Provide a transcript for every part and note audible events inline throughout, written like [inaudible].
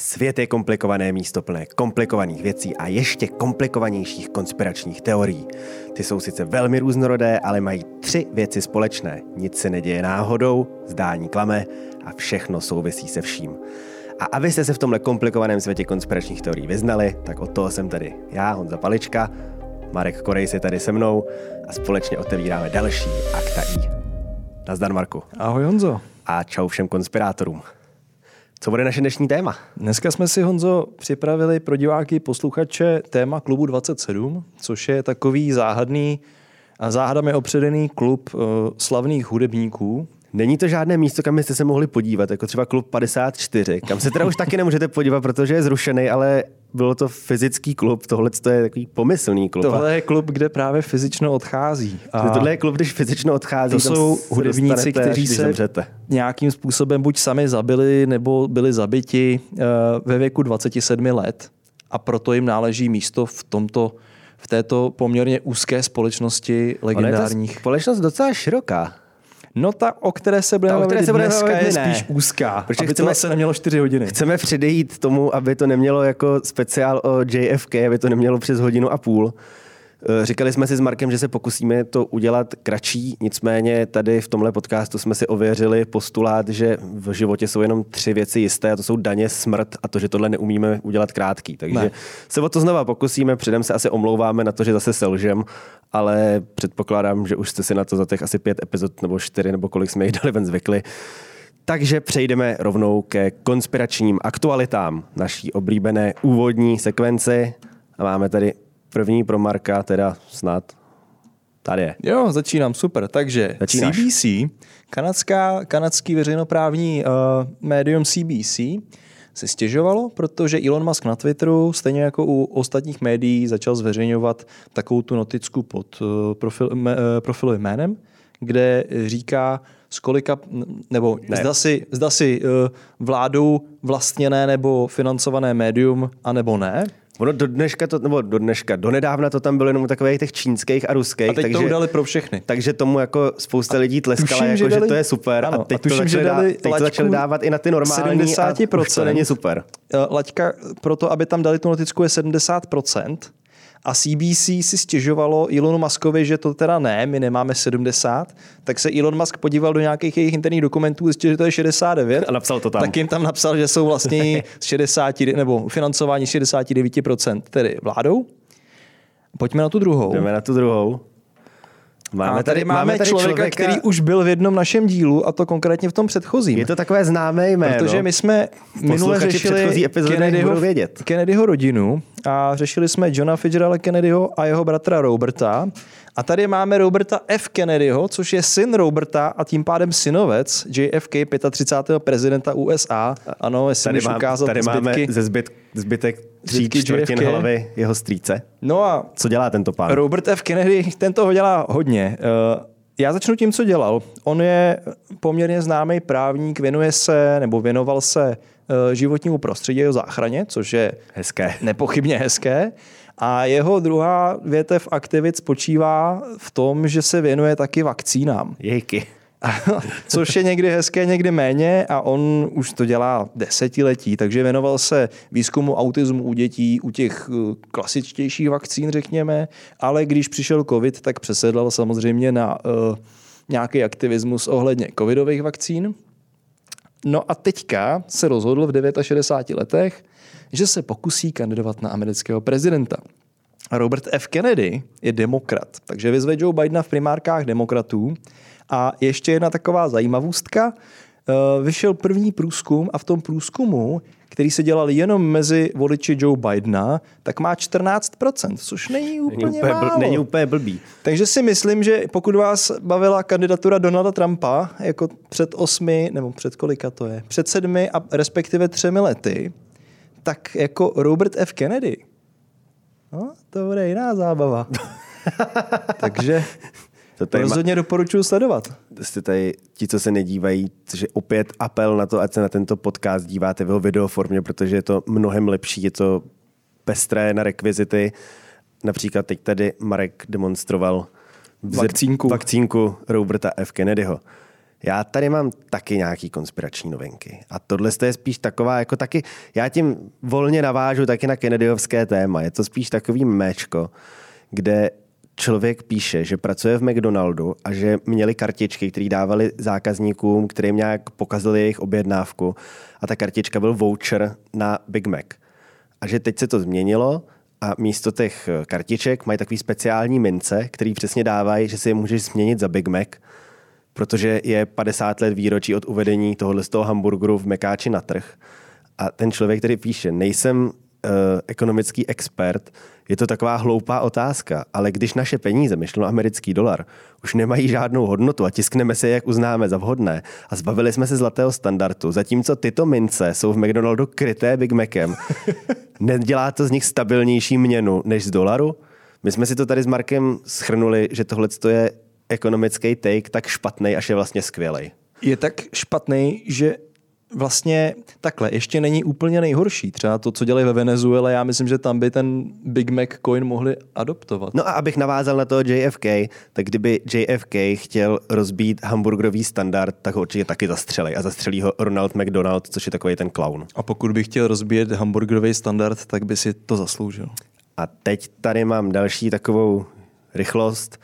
Svět je komplikované místo plné komplikovaných věcí a ještě komplikovanějších konspiračních teorií. Ty jsou sice velmi různorodé, ale mají tři věci společné. Nic se neděje náhodou, zdání klame a všechno souvisí se vším. A abyste se v tomhle komplikovaném světě konspiračních teorií vyznali, tak od toho jsem tady já, Honza Palička, Marek Korejs je tady se mnou a společně otevíráme další Akta I. Nazdar Marku. Ahoj Honzo. A čau všem konspirátorům. Co bude naše dnešní téma? Dneska jsme si, Honzo, připravili pro diváky posluchače téma klubu 27, což je takový záhadný a záhadami opředený klub uh, slavných hudebníků, Není to žádné místo, kam byste se mohli podívat, jako třeba klub 54, kam se teda už taky nemůžete podívat, protože je zrušený, ale bylo to fyzický klub, tohle je takový pomyslný klub. Tohle je klub, kde právě fyzično odchází. A tohle je klub, když fyzično odchází. To jsou hudebníci, kteří se zemřete. nějakým způsobem buď sami zabili, nebo byli zabiti uh, ve věku 27 let a proto jim náleží místo v tomto v této poměrně úzké společnosti legendárních. je společnost docela široká. No ta, o které se budeme bavit dneska, je spíš úzká, Protože aby chceme, to se nemělo čtyři hodiny. Chceme předejít tomu, aby to nemělo jako speciál o JFK, aby to nemělo přes hodinu a půl. Eh, říkali jsme si s Markem, že se pokusíme to udělat kratší, nicméně tady v tomhle podcastu jsme si ověřili postulát, že v životě jsou jenom tři věci jisté a to jsou daně, smrt a to, že tohle neumíme udělat krátký. Takže ne. se o to znova pokusíme, předem se asi omlouváme na to, že zase selžem, ale předpokládám, že už jste si na to za těch asi pět epizod nebo čtyři nebo kolik jsme jich dali ven zvykli. Takže přejdeme rovnou ke konspiračním aktualitám naší oblíbené úvodní sekvenci. A máme tady První pro Marka, teda snad. Tady je. Jo, začínám, super. Takže Začínáš. CBC, kanadská, kanadský veřejnoprávní uh, médium CBC, se stěžovalo, protože Elon Musk na Twitteru, stejně jako u ostatních médií, začal zveřejňovat takovou tu noticku pod uh, profil, uh, profilovým jménem, kde říká, z kolika, nebo ne. zda si, zda si vládou vlastněné nebo financované médium, anebo ne. Ono do dneška, to, nebo do dneška, do nedávna to tam bylo jenom takových těch čínských a ruských. A teď takže, to udali pro všechny. Takže tomu jako spousta lidí tleskala, tuším, jako, že, dali, že to je super. Ano, a teď, a tuším, to, začali dá, teď to začali dávat i na ty normální 70%, a to není super. Eh, laťka pro to, aby tam dali tu notickou je 70%, a CBC si stěžovalo Elonu Muskovi, že to teda ne, my nemáme 70, tak se Elon Musk podíval do nějakých jejich interních dokumentů, zjistil, že to je 69. A napsal to tam. Tak jim tam napsal, že jsou vlastně [laughs] z 60, nebo financování 69%, tedy vládou. Pojďme na tu druhou. Jdeme na tu druhou. Máme a tady, máme tady člověka, člověka, který už byl v jednom našem dílu, a to konkrétně v tom předchozím. Je to takové známé jméno. Protože my jsme minule řešili Kennedyho, Kennedyho rodinu a řešili jsme Johna Fitzgeralda Kennedyho a jeho bratra Roberta. A tady máme Roberta F. Kennedyho, což je syn Roberta a tím pádem synovec JFK, 35. prezidenta USA. Ano, jestli tady, mám, ukázat tady zbytky. máme ze zbyt, zbytek tří čtvrtin hlavy jeho strýce. No a co dělá tento pán? Robert F. Kennedy, ten toho dělá hodně. Eh, já začnu tím, co dělal. On je poměrně známý právník, věnuje se nebo věnoval se eh, životnímu prostředí a záchraně, což je hezké. nepochybně hezké. A jeho druhá větev aktivit spočívá v tom, že se věnuje taky vakcínám. Jejky. [laughs] Což je někdy hezké, někdy méně a on už to dělá desetiletí, takže věnoval se výzkumu autismu u dětí, u těch eh, klasičtějších vakcín, řekněme, ale když přišel covid, tak přesedlal samozřejmě na uh, nějaký aktivismus ohledně covidových vakcín. No a teďka se rozhodl v 69 letech, že se pokusí kandidovat na amerického prezidenta. Robert F. Kennedy je demokrat, takže vyzve Joe Bidena v primárkách demokratů a ještě jedna taková zajímavostka. Eh, vyšel první průzkum a v tom průzkumu, který se dělal jenom mezi voliči Joe Bidena, tak má 14%, což není úplně, není úplně, málo. Bl- není úplně blbý. Takže si myslím, že pokud vás bavila kandidatura Donalda Trumpa, jako před osmi, nebo před kolika to je, před sedmi a respektive třemi lety, tak jako Robert F. Kennedy, no, to bude jiná zábava. [laughs] Takže to tady Rozhodně ma... doporučuji sledovat. Jste tady ti, co se nedívají, což je opět apel na to, ať se na tento podcast díváte v jeho videoformě, protože je to mnohem lepší, je to pestré na rekvizity. Například teď tady Marek demonstroval vakcínku, vakcínku Roberta F. Kennedyho. Já tady mám taky nějaký konspirační novinky. A tohle je spíš taková, jako taky, já tím volně navážu taky na Kennedyovské téma. Je to spíš takový méčko, kde člověk píše, že pracuje v McDonaldu a že měli kartičky, které dávali zákazníkům, kterým nějak pokazili jejich objednávku. A ta kartička byl voucher na Big Mac. A že teď se to změnilo a místo těch kartiček mají takový speciální mince, který přesně dávají, že si je můžeš změnit za Big Mac, protože je 50 let výročí od uvedení tohohle z toho hamburgeru v Mekáči na trh. A ten člověk, který píše, nejsem uh, ekonomický expert, je to taková hloupá otázka, ale když naše peníze, myšleno americký dolar, už nemají žádnou hodnotu a tiskneme se, jak uznáme za vhodné a zbavili jsme se zlatého standardu, zatímco tyto mince jsou v McDonaldu kryté Big Macem, [laughs] nedělá to z nich stabilnější měnu než z dolaru? My jsme si to tady s Markem schrnuli, že tohle je ekonomický take tak špatný, až je vlastně skvělý. Je tak špatný, že vlastně takhle, ještě není úplně nejhorší. Třeba to, co dělají ve Venezuele, já myslím, že tam by ten Big Mac coin mohli adoptovat. No a abych navázal na toho JFK, tak kdyby JFK chtěl rozbít hamburgerový standard, tak ho určitě taky zastřelí. A zastřelí ho Ronald McDonald, což je takový ten clown. A pokud by chtěl rozbíjet hamburgerový standard, tak by si to zasloužil. A teď tady mám další takovou rychlost.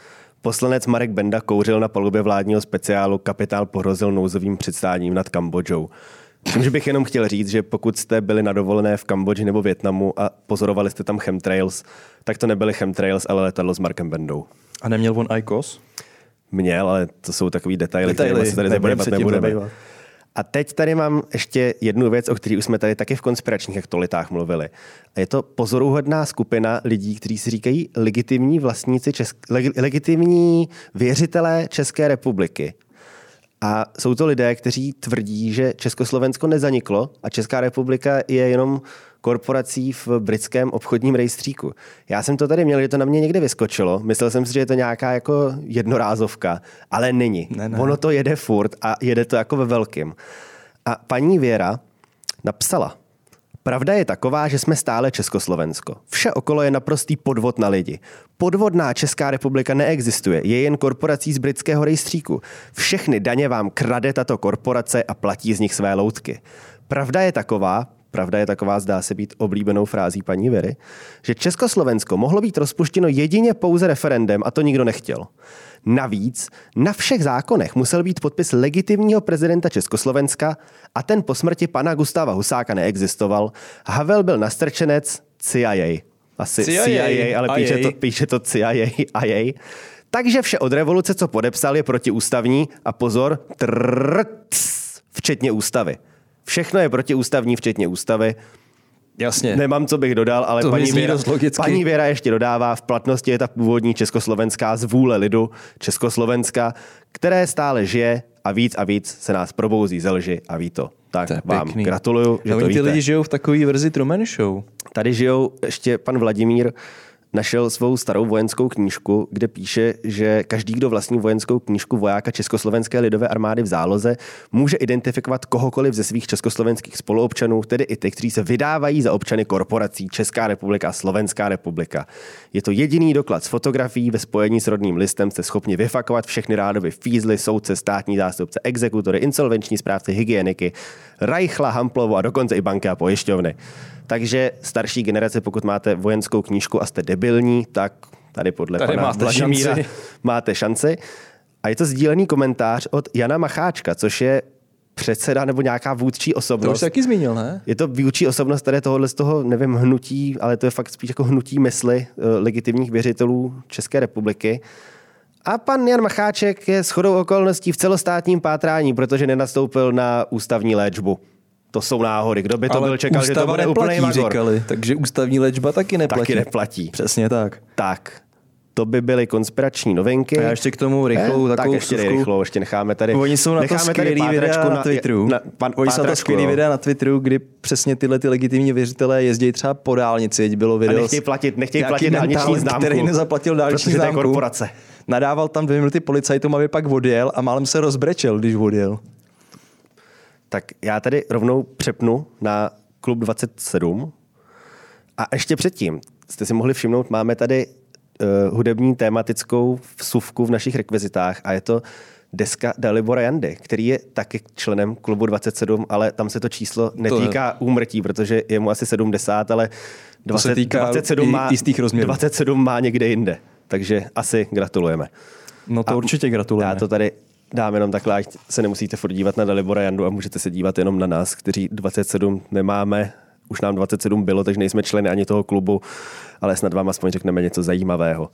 Poslanec Marek Benda kouřil na palubě vládního speciálu Kapitál pohrozil nouzovým předstáním nad Kambodžou. Čímž bych jenom chtěl říct, že pokud jste byli na dovolené v Kambodži nebo Větnamu a pozorovali jste tam chemtrails, tak to nebyly chemtrails, ale letadlo s Markem Bendou. A neměl on ICOS? Měl, ale to jsou takový detaily, detaily které se tady nebudeme. nebudeme. A teď tady mám ještě jednu věc, o které už jsme tady taky v konspiračních aktualitách mluvili. A je to pozoruhodná skupina lidí, kteří si říkají legitimní vlastníci, česk- leg- legitimní věřitelé České republiky. A jsou to lidé, kteří tvrdí, že Československo nezaniklo a Česká republika je jenom korporací v britském obchodním rejstříku. Já jsem to tady měl, že to na mě někde vyskočilo. Myslel jsem si, že je to nějaká jako jednorázovka, ale není. Ne, ne. Ono to jede furt a jede to jako ve velkým. A paní Věra napsala, Pravda je taková, že jsme stále Československo. Vše okolo je naprostý podvod na lidi. Podvodná Česká republika neexistuje, je jen korporací z britského rejstříku. Všechny daně vám krade tato korporace a platí z nich své loutky. Pravda je taková, pravda je taková, zdá se být oblíbenou frází paní Věry, že Československo mohlo být rozpuštěno jedině pouze referendem a to nikdo nechtěl. Navíc na všech zákonech musel být podpis legitimního prezidenta Československa a ten po smrti pana Gustava Husáka neexistoval. Havel byl nastrčenec CIA. Asi CIA, CIA ale píše to, píše to CIA. IA. Takže vše od revoluce, co podepsal, je protiústavní a pozor, trrc, včetně ústavy. Všechno je protiústavní, včetně ústavy. Jasně. Nemám, co bych dodal, ale to paní Věra, paní Věra ještě dodává, v platnosti je ta původní československá zvůle lidu Československa, které stále žije a víc a víc se nás probouzí ze lži a ví to. Tak to vám pěkný. gratuluju, že a to víte. ty lidi žijou v takové verzi Truman Show. Tady žijou ještě pan Vladimír, našel svou starou vojenskou knížku, kde píše, že každý, kdo vlastní vojenskou knížku vojáka Československé lidové armády v záloze, může identifikovat kohokoliv ze svých československých spoluobčanů, tedy i ty, kteří se vydávají za občany korporací Česká republika a Slovenská republika. Je to jediný doklad s fotografií ve spojení s rodným listem, jste schopni vyfakovat všechny rádoby fízly, soudce, státní zástupce, exekutory, insolvenční správce, hygieniky, Rajchla, Hamplovo a dokonce i banky a pojišťovny. Takže starší generace, pokud máte vojenskou knížku a jste debilní, tak tady podle tady pana máte Vladimíra šanci. máte šanci. A je to sdílený komentář od Jana Macháčka, což je předseda nebo nějaká vůdčí osobnost. To už taky zmínil, ne? Je to vůdčí osobnost tady tohohle z toho, nevím, hnutí, ale to je fakt spíš jako hnutí mysli uh, legitimních věřitelů České republiky. A pan Jan Macháček je shodou okolností v celostátním pátrání, protože nenastoupil na ústavní léčbu to jsou náhody. Kdo by to Ale byl čekal, že to bude úplný magor. Říkali, takže ústavní léčba taky neplatí. Taky neplatí. Přesně tak. Tak, to by byly konspirační novinky. A já ještě k tomu rychlou eh, takovou Tak ještě rychlou, ještě necháme tady. Oni jsou na to skvělý videa na, Twitteru. Na, pan, Oni jsou na to skvělý videa na Twitteru, kdy přesně tyhle ty legitimní věřitelé jezdí třeba po dálnici, bylo video. A nechtějí platit, nechtějí platit dálniční známku. Který nezaplatil dálniční známku. korporace. Nadával tam dvě minuty policajtům, aby pak odjel a málem se rozbrečel, když odjel. Tak já tady rovnou přepnu na klub 27. A ještě předtím, jste si mohli všimnout, máme tady uh, hudební tématickou vsuvku v našich rekvizitách a je to deska Dalibora Jandy, který je taky členem klubu 27, ale tam se to číslo netýká to úmrtí, protože je mu asi 70, ale 20, to se týká 27 má, jistých rozměrů. 27 má někde jinde. Takže asi gratulujeme. No to a určitě gratulujeme. Já to tady dám jenom takhle, ať se nemusíte furt dívat na Dalibora Jandu a můžete se dívat jenom na nás, kteří 27 nemáme. Už nám 27 bylo, takže nejsme členy ani toho klubu, ale snad vám aspoň řekneme něco zajímavého.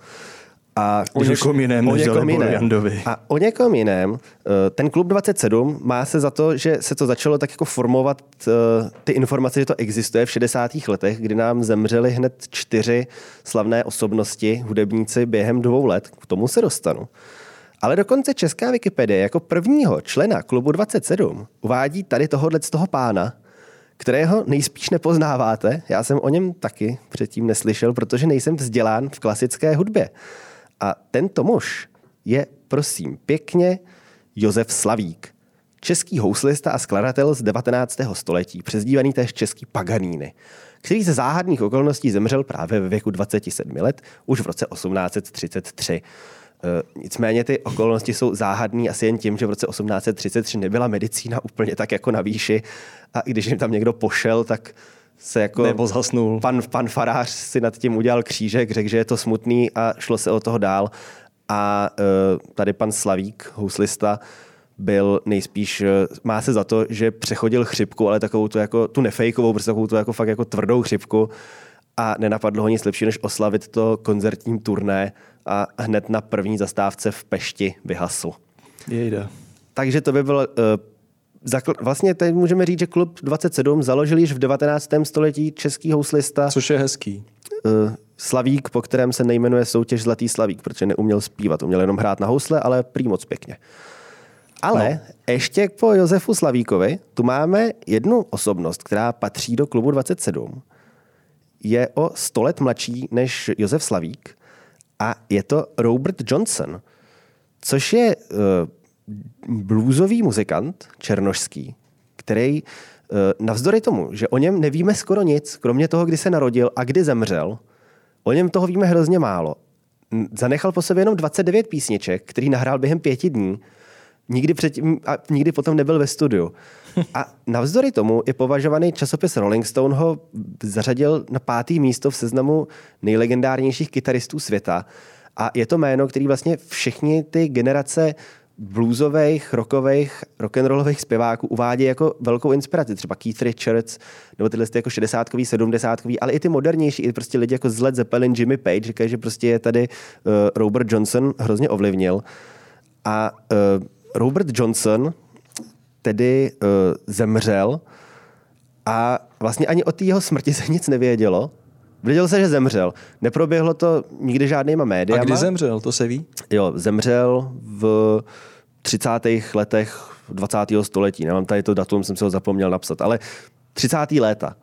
A o někom jiném, o někom jiném. Jandovi. A o někom jiném, eh, ten klub 27 má se za to, že se to začalo tak jako formovat eh, ty informace, že to existuje v 60. letech, kdy nám zemřeli hned čtyři slavné osobnosti, hudebníci během dvou let. K tomu se dostanu. Ale dokonce Česká Wikipedie jako prvního člena klubu 27 uvádí tady tohohle z toho pána, kterého nejspíš nepoznáváte. Já jsem o něm taky předtím neslyšel, protože nejsem vzdělán v klasické hudbě. A tento muž je, prosím, pěkně Josef Slavík. Český houslista a skladatel z 19. století, přezdívaný též český Paganini, který ze záhadných okolností zemřel právě ve věku 27 let, už v roce 1833. Eh, nicméně ty okolnosti jsou záhadné asi jen tím, že v roce 1833 nebyla medicína úplně tak jako na výši a když jim tam někdo pošel, tak se jako... Nebo zhasnul. Pan, pan farář si nad tím udělal křížek, řekl, že je to smutný a šlo se o toho dál. A uh, tady pan Slavík, houslista, byl nejspíš, uh, má se za to, že přechodil chřipku, ale takovou tu, jako, tu nefejkovou, prostě takovou tu jako fakt jako tvrdou chřipku a nenapadlo ho nic lepší, než oslavit to koncertním turné a hned na první zastávce v Pešti vyhasl. Jejda. Takže to by bylo zakl- vlastně teď můžeme říct, že klub 27 založil již v 19. století český houslista. Což je hezký. Uh, Slavík, po kterém se nejmenuje soutěž Zlatý Slavík, protože neuměl zpívat, uměl jenom hrát na housle, ale prý moc pěkně. Ale no. ještě po Josefu Slavíkovi tu máme jednu osobnost, která patří do klubu 27. Je o 100 let mladší než Josef Slavík a je to Robert Johnson, což je uh, bluesový muzikant černošský, který uh, navzdory tomu, že o něm nevíme skoro nic, kromě toho, kdy se narodil a kdy zemřel, o něm toho víme hrozně málo. Zanechal po sobě jenom 29 písniček, který nahrál během pěti dní. Nikdy předtím a nikdy potom nebyl ve studiu. A navzdory tomu je považovaný časopis Rolling Stone ho zařadil na pátý místo v seznamu nejlegendárnějších kytaristů světa. A je to jméno, který vlastně všechny ty generace bluesových, rockových, rock'n'rollových zpěváků uvádí jako velkou inspiraci. Třeba Keith Richards, nebo tyhle jako 60 70 ale i ty modernější, i prostě lidi jako z Led Zeppelin, Jimmy Page, říkají, že prostě je tady uh, Robert Johnson hrozně ovlivnil. A uh, Robert Johnson tedy uh, zemřel a vlastně ani o té jeho smrti se nic nevědělo. Věděl se, že zemřel. Neproběhlo to nikdy žádnýma médiama. A kdy zemřel, to se ví? Jo, zemřel v 30. letech 20. století. Nemám tady to datum, jsem se ho zapomněl napsat, ale 30. léta.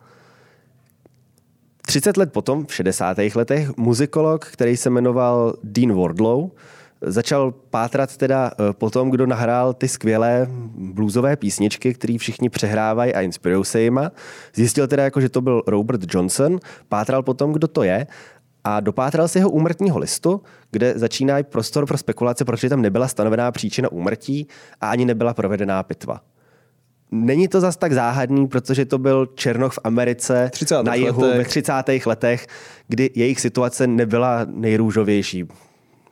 30 let potom, v 60. letech, muzikolog, který se jmenoval Dean Wardlow, začal pátrat teda eh, po tom, kdo nahrál ty skvělé bluesové písničky, které všichni přehrávají a inspirují se jima. Zjistil teda, jako, že to byl Robert Johnson, pátral potom, kdo to je a dopátral si jeho úmrtního listu, kde začíná prostor pro spekulace, protože tam nebyla stanovená příčina úmrtí a ani nebyla provedená pitva. Není to zas tak záhadný, protože to byl Černoch v Americe na jihu ve 30. letech, kdy jejich situace nebyla nejrůžovější.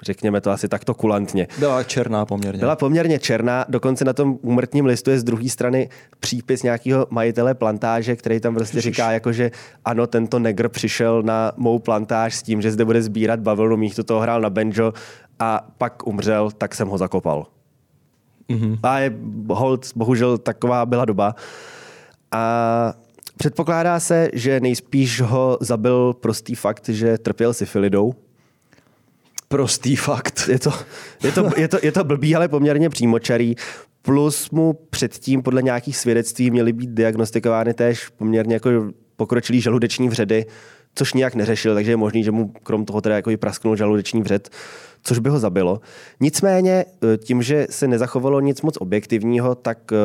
Řekněme to asi takto kulantně. Byla černá poměrně. Byla poměrně černá, dokonce na tom úmrtním listu je z druhé strany přípis nějakého majitele plantáže, který tam prostě Ježiš. říká, jako, že ano, tento negr přišel na mou plantáž s tím, že zde bude sbírat bavlnu, místo toho hrál na banjo a pak umřel, tak jsem ho zakopal. Mm-hmm. A je hold, bohužel taková byla doba. A předpokládá se, že nejspíš ho zabil prostý fakt, že trpěl syfilidou, prostý fakt. Je to, je to, je to, je to blbý, ale poměrně přímočarý. Plus mu předtím podle nějakých svědectví měly být diagnostikovány též poměrně jako pokročilý žaludeční vředy, což nijak neřešil, takže je možný, že mu krom toho teda jako prasknul žaludeční vřed, což by ho zabilo. Nicméně eh, tím, že se nezachovalo nic moc objektivního, tak eh,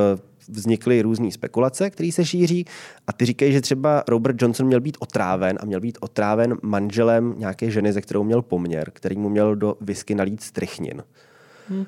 vznikly různé spekulace, které se šíří a ty říkají, že třeba Robert Johnson měl být otráven a měl být otráven manželem nějaké ženy, ze kterou měl poměr, který mu měl do whisky nalít strychnin. Hmm.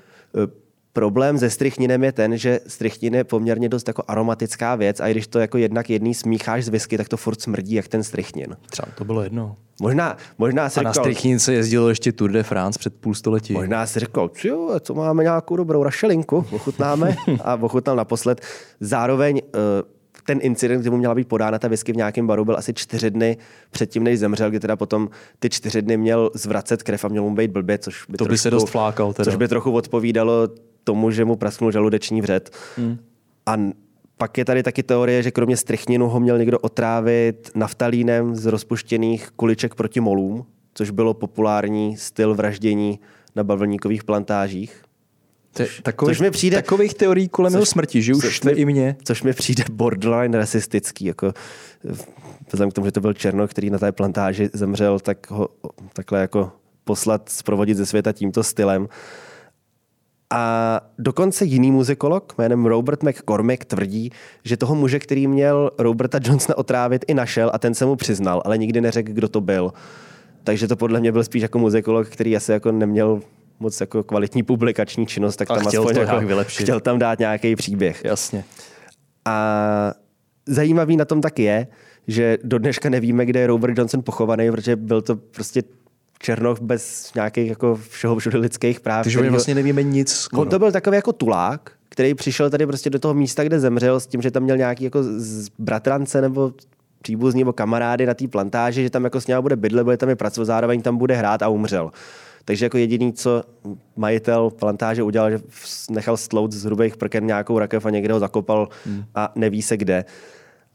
Problém se strychninem je ten, že strychnin je poměrně dost jako aromatická věc a když to jako jednak jedný smícháš z whisky, tak to furt smrdí jak ten strychnin. Třeba to bylo jedno. Možná, možná si a na strychnin se jezdilo ještě Tour de France před půl století. Možná si řekl, jo, co máme nějakou dobrou rašelinku, ochutnáme [laughs] a ochutnal naposled. Zároveň uh, ten incident, kdy mu měla být podána ta whisky v nějakém baru, byl asi čtyři dny předtím, než zemřel, kdy teda potom ty čtyři dny měl zvracet krev a měl mu být blbě, což by, to trošku, by se dost flákal. Teda. Což by trochu odpovídalo tomu, že mu prasknul žaludeční vřet. Hmm. A pak je tady taky teorie, že kromě strychninu ho měl někdo otrávit naftalínem z rozpuštěných kuliček proti molům, což bylo populární styl vraždění na bavlníkových plantážích. Což, takových, což mi přijde, takových teorií kolem jeho smrti, že už mi, i mě. Což mi přijde borderline rasistický. Jako, vzhledem k tomu, že to byl Černo, který na té plantáži zemřel, tak ho takhle jako poslat, zprovodit ze světa tímto stylem. A dokonce jiný muzikolog jménem Robert McCormick tvrdí, že toho muže, který měl Roberta Johnsona otrávit, i našel a ten se mu přiznal, ale nikdy neřekl, kdo to byl. Takže to podle mě byl spíš jako muzikolog, který asi jako neměl moc jako kvalitní publikační činnost, tak a tam chtěl aspoň to jako, vylepšit. chtěl tam dát nějaký příběh. Jasně. A zajímavý na tom taky je, že do dneška nevíme, kde je Robert Johnson pochovaný, protože byl to prostě Černoch bez nějakých jako všeho všude lidských práv. Takže my vlastně nevíme nic. Skoro. On to byl takový jako tulák, který přišel tady prostě do toho místa, kde zemřel, s tím, že tam měl nějaký jako bratrance nebo příbuzní nebo kamarády na té plantáži, že tam jako s ním bude bydlet, bude tam je pracovat, zároveň tam bude hrát a umřel. Takže jako jediný, co majitel plantáže udělal, že nechal stlout z hrubých prken nějakou rakev a někde ho zakopal hmm. a neví se kde.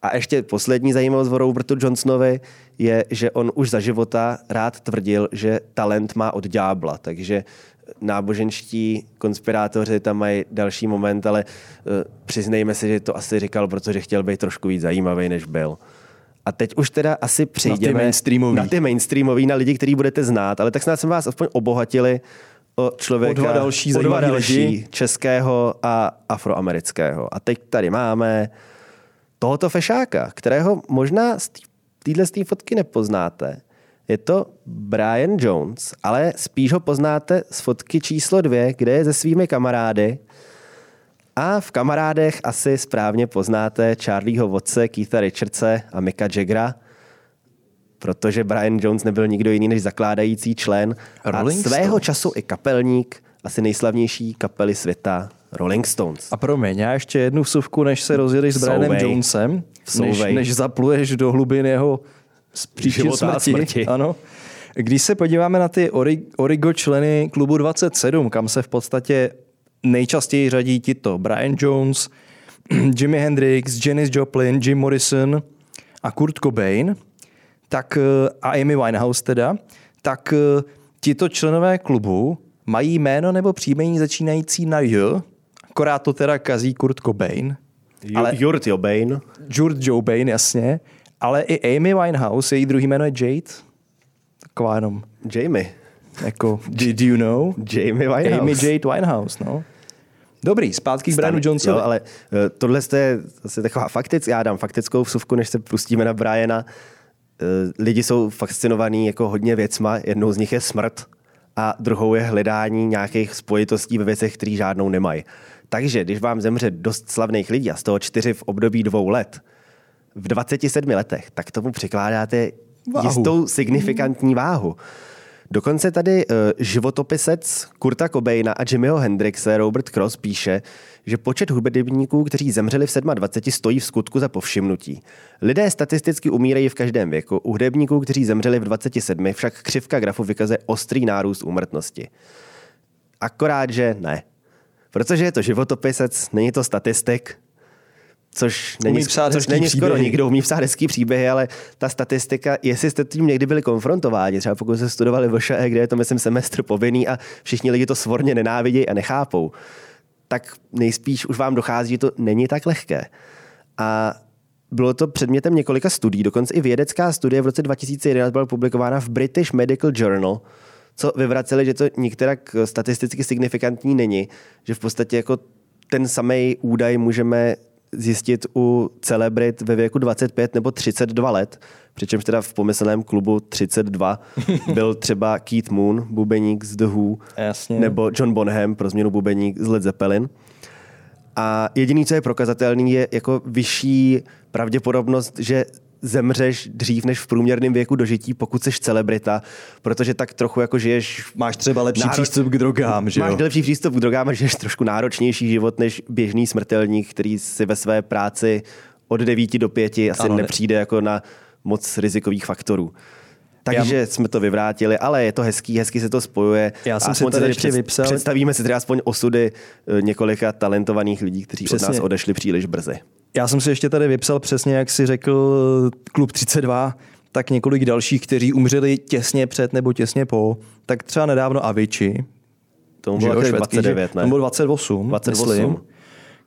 A ještě poslední zajímavost o Robertu Johnsonovi je, že on už za života rád tvrdil, že talent má od ďábla, takže náboženští konspirátoři tam mají další moment, ale uh, přiznejme si, že to asi říkal, protože chtěl být trošku víc zajímavý, než byl. A teď už teda asi přejdeme na ty mainstreamový, na, ty mainstreamový, na lidi, který budete znát, ale tak snad jsme vás aspoň obohatili o člověka, o dva další, o dva další českého a afroamerického. A teď tady máme tohoto fešáka, kterého možná z téhle z fotky nepoznáte. Je to Brian Jones, ale spíš ho poznáte z fotky číslo dvě, kde je se svými kamarády. A v kamarádech asi správně poznáte Charlieho Vodce, Keitha Richardse a Mika Jaggera, protože Brian Jones nebyl nikdo jiný než zakládající člen Rolling a svého Stones. času i kapelník asi nejslavnější kapely světa Rolling Stones. A promiň, já ještě jednu vsuvku, než se rozjedeš s Brianem Vsouvej. Jonesem, než, než zapluješ do hlubin jeho příčin smrti. smrti. Ano. Když se podíváme na ty ori- Origo členy klubu 27, kam se v podstatě nejčastěji řadí tito. Brian Jones, [clears throat] Jimi Hendrix, Janis Joplin, Jim Morrison a Kurt Cobain, tak, eh, a Amy Winehouse teda, tak eh, tito členové klubu mají jméno nebo příjmení začínající na J, akorát to teda kazí Kurt Cobain, Ale... Ale- Jurt Jobain. Jurt Jobain, jasně, ale i Amy Winehouse, její druhý jméno je Jade, taková jenom Jamie. Jako, do, do you know? Jamie Winehouse. Amy Jade Winehouse, no. Dobrý, zpátky k Brianu Jonesovi. Jo, ale eh, tohle je zase taková faktická, já dám faktickou vsuvku, než se pustíme na Briana. Eh, Lidi jsou fascinovaní jako hodně věcma, jednou z nich je smrt a druhou je hledání nějakých spojitostí ve věcech, které žádnou nemají. Takže když vám zemře dost slavných lidí a z toho čtyři v období dvou let, v 27 letech, tak tomu přikládáte Váhu. jistou signifikantní váhu. Dokonce tady uh, životopisec Kurta Cobaina a Jimmyho Hendrixe Robert Cross píše, že počet hudebníků, kteří zemřeli v 27, stojí v skutku za povšimnutí. Lidé statisticky umírají v každém věku. U hudebníků, kteří zemřeli v 27, však křivka grafu vykazuje ostrý nárůst úmrtnosti. Akorát, že ne. Protože je to životopisec, není to statistik, což není, Umí psát což není skoro příběhy. nikdo umí psát hezký příběhy, ale ta statistika, jestli jste tím někdy byli konfrontováni, třeba pokud jste studovali v ŠE, kde je to, myslím, semestr povinný a všichni lidi to svorně nenávidějí a nechápou, tak nejspíš už vám dochází, že to není tak lehké. A bylo to předmětem několika studií, dokonce i vědecká studie v roce 2011 byla publikována v British Medical Journal, co vyvraceli, že to některak statisticky signifikantní není, že v podstatě jako ten samý údaj můžeme zjistit u celebrit ve věku 25 nebo 32 let, přičemž teda v pomyslném klubu 32 [laughs] byl třeba Keith Moon, bubeník z The Who, Jasně. nebo John Bonham, pro změnu bubeník z Led Zeppelin. A jediný, co je prokazatelný, je jako vyšší pravděpodobnost, že zemřeš dřív než v průměrném věku dožití, pokud jsi celebrita, protože tak trochu jako žiješ... Máš třeba lepší Náro- přístup k drogám, že Máš jo? lepší přístup k drogám a žiješ trošku náročnější život než běžný smrtelník, který si ve své práci od 9 do 5 asi Ano, ano, ne- nepřijde jako na moc rizikových faktorů. Takže Já... jsme to vyvrátili, ale je to hezký, hezky se to spojuje. Já jsem si tady ještě před- vypsal- Představíme si tedy aspoň osudy eh, několika talentovaných lidí, kteří Přesně. od nás odešli příliš brzy. Já jsem si ještě tady vypsal přesně, jak si řekl klub 32, tak několik dalších, kteří umřeli těsně před nebo těsně po. Tak třeba nedávno Avicii. Tomu že bylo jo, taky švédský, 29, že? ne? Tomu bylo 28, 28. myslím.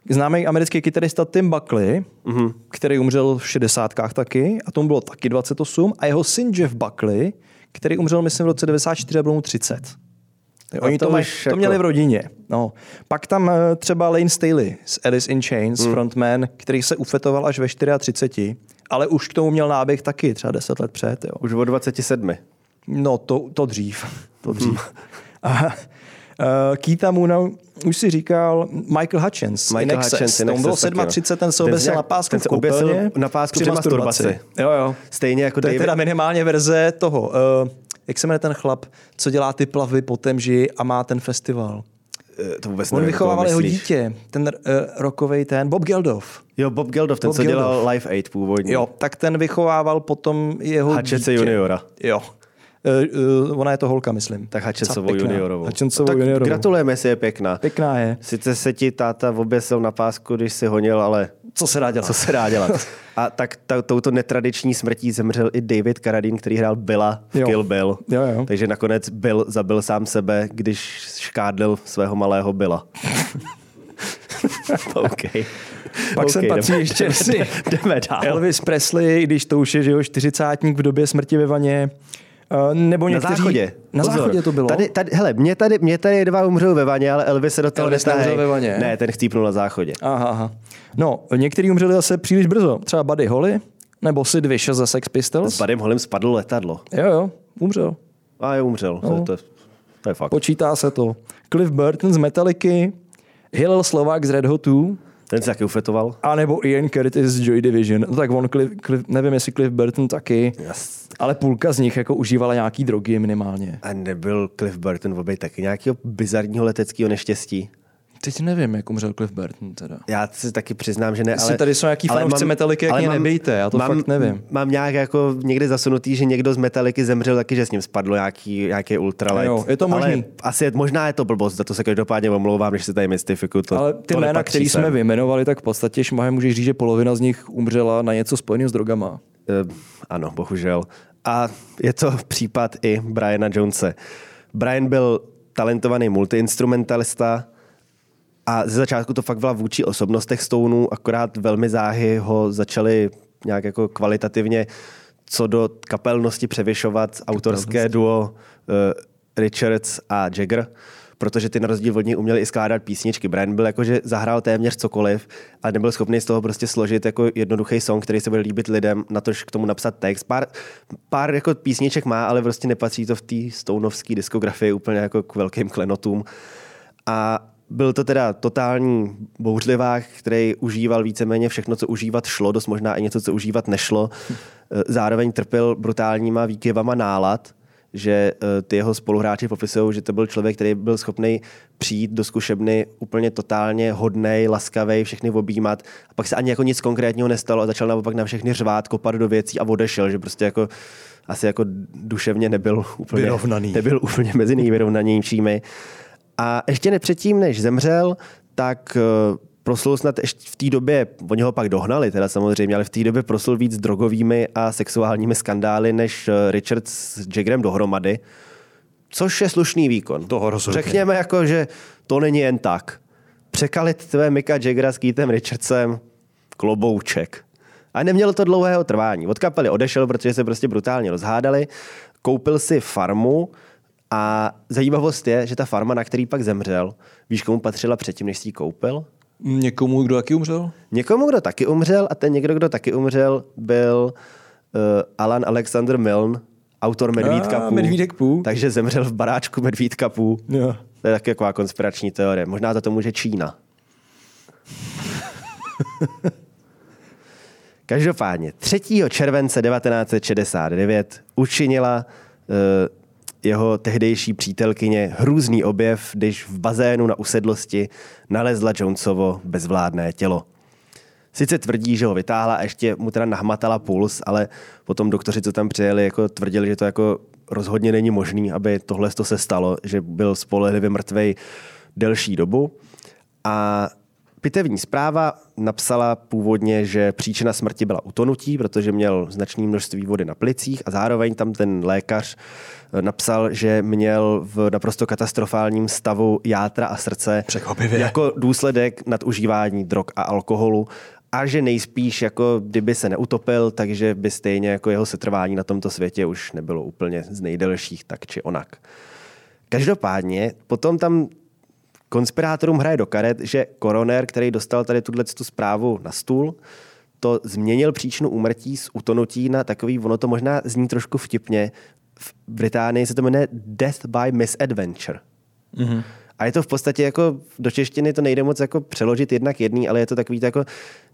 Známý americký kytarista Tim Buckley, Mhm. mm-hmm. který umřel v 60. taky, a tomu bylo taky 28, a jeho syn Jeff Buckley, který umřel, myslím, v roce 94 a bylo mu 30. Jo, A Oni to, to maj, to jako- měli v rodině. No. Pak tam eh, třeba Lane Staley z Alice in Chains, Hmm. mm. frontman, který se ufetoval až ve 34, ale už k tomu měl náběh taky, třeba 10 let před. Jo. Už od 27. No, to, to dřív. To Hmm. dřív. A, uh, Keita Moona už si říkal Michael Hutchins. Michael in Excess. Hutchins, in Tomu bylo Excess taky, no. 37, ten se obesil na pásku ten v koupelně na pásku při při masturbaci. Jo, jo. Stejně jako To je David... teda minimálně verze toho. Uh, jak se jmenuje ten chlap, co dělá ty plavy po Temži a má ten festival? Eh, To vůbec On nevím, vychovával jeho dítě, ten uh, rokovej ten, Bob Geldof. Jo, Bob Geldof, ten, Bob co dělal Geldof. Live Aid původně. Jo, tak ten vychovával potom jeho Hutchinse dítě. juniora. Jo. Uh, ona je to holka, myslím. Tak pěkná. juniorovou. Tak juniorovou. gratulujeme si, je pěkná. Pěkná je. Sice se ti táta oběsil na pásku, když si honil, ale Co se dá dělat? co se dá dělat. [laughs] A tak ta, touto netradiční smrtí zemřel i David Carradine, který hrál Billa v Jo. Kill Bill. Jo, jo. Takže nakonec Bill zabil sám sebe, když škádlil svého malého Billa. [laughs] OK. Pak sem OK, patří jdeme- ještě si Jdeme dál. Elvis Presley, když to už je, že jo, čtyřicátník v době smrti ve vaně. Uh, nebo Na někteří... záchodě. Na Pozor. záchodě to bylo. Tady, tady, hele, mě tady, mě tady dva umřou ve vaně, ale Elvis se do toho Elvis ve vaně. Ne, ten chcípnul na záchodě. Aha, aha. No, někteří umřeli zase příliš brzo. Třeba Buddy Holly, nebo Sid Vicious ze Sex Pistols. S Budem Holem spadlo letadlo. Jo, jo, umřel. A je umřel. No. To, to, to je fakt. Počítá se to. Cliff Burton z Metallicy, Hillel Slovak z Red Hot 2, Ten se taky ufetoval. a nebo Ian Curtis z Joy Division. No tak on, Cliff, Cliff, nevím jestli Cliff Burton taky, Jas. ale půlka z nich jako užívala nějaký drogy minimálně. A nebyl Cliff Burton obej taky nějakého bizarního leteckého neštěstí? Teď nevím, jak umřel Cliff Burton teda. Já si taky přiznám, že ne, Jestli ale... tady jsou nějaký ale fanoušci mám- Metallicy, jak ale mě mám- nebejte, já to fakt nevím. Mám nějak jako někde zasunutý, že někdo z Metallicy zemřel taky, že s ním spadlo nějaký, nějaký ultralet. Jo, je to Ale možný. asi je, možná je to blbost, za to se každopádně omlouvám, když se tady mystifikuju. To, Ale ty to jména, které jsme vyjmenovali, tak v podstatě šmahem můžeš říct, že polovina z nich umřela na něco spojeného s drogama. Eh, ano, bohužel. A je to případ i Briana Jonese. Brian byl talentovaný multiinstrumentalista a ze začátku to fakt byla vůči osobnostech Stoneů, akorát velmi záhy ho začali nějak jako kvalitativně co do kapelnosti převyšovat autorské duo eh, Richards a Jagger, protože ty na rozdíl od něj uměli i skládat písničky. Brian byl jako, že zahrál téměř cokoliv a nebyl schopný z toho prostě složit jako jednoduchý song, který se bude líbit lidem, na tož k tomu napsat text. Pár, pár jako písniček má, ale prostě nepatří to v té stonovské diskografii úplně jako k velkým klenotům. A byl to teda totální bouřlivák, který užíval víceméně všechno, co užívat šlo, dost možná i něco, co užívat nešlo. Zároveň trpěl brutálníma výkyvama nálad, že eh, ty jeho spoluhráči popisují, že to byl člověk, který byl schopný přijít do zkušebny úplně totálně hodnej, laskavý, všechny objímat. A pak se ani jako nic konkrétního nestalo a začal naopak na všechny řvát, kopat do věcí a odešel, že prostě jako asi jako duševně nebyl úplně, Vyrovnaný. nebyl úplně mezi nejvyrovnanějšími. A ještě ne předtím, než zemřel, tak eh, proslul snad ještě v té době, oni ho pak dohnali teda samozřejmě, ale v té době proslul víc drogovými a sexuálními skandály než eh, Richard s Jaggerem dohromady, což je slušný výkon. Toho rozhodně. Řekněme jako, že to není jen tak. Překalit tvé Mika Jaggera s Keithem Richardsem, klobouček. A nemělo to dlouhého trvání. Od kapely odešel, protože se prostě brutálně rozhádali. Koupil si farmu a zajímavost je, že ta farma, na který pak zemřel, víš, komu patřila předtím, než si ji koupil? Někomu, kdo taky umřel? Někomu, kdo taky umřel a ten někdo, kdo taky umřel, byl uh, Alan Alexander Milne, autor Medvídka Pů. Medvídek Pů. Takže zemřel v baráčku Medvídka Pů. Jo. To je taky taková konspirační teorie. Možná za to může Čína. [laughs] Každopádně 3. července 1969 učinila uh, jeho tehdejší přítelkyně hrůzný objev, když v bazénu na usedlosti nalezla Jonesovo bezvládné tělo. Sice tvrdí, že ho vytáhla a ještě mu teda nahmatala puls, ale potom doktoři, co tam přijeli, jako tvrdili, že to jako rozhodně není možný, aby tohle to se stalo, že byl spolehlivě mrtvej delší dobu. A pitevní zpráva napsala původně, že příčina smrti byla utonutí, protože měl značné množství vody na plicích a zároveň tam ten lékař napsal, že měl v naprosto katastrofálním stavu játra a srdce Překvapivě. jako důsledek nadužívání drog a alkoholu a že nejspíš, jako kdyby se neutopil, takže by stejně jako jeho setrvání na tomto světě už nebylo úplně z nejdelších tak či onak. Každopádně potom tam konspirátorům hraje do karet, že koroner, který dostal tady tuhle tu zprávu na stůl, to změnil příčinu úmrtí z utonutí na takový, ono to možná zní trošku vtipně, v Británii se to jmenuje Death by Misadventure. Mm-hmm. A je to v podstatě jako do češtiny to nejde moc jako přeložit jednak jedný, ale je to takový to jako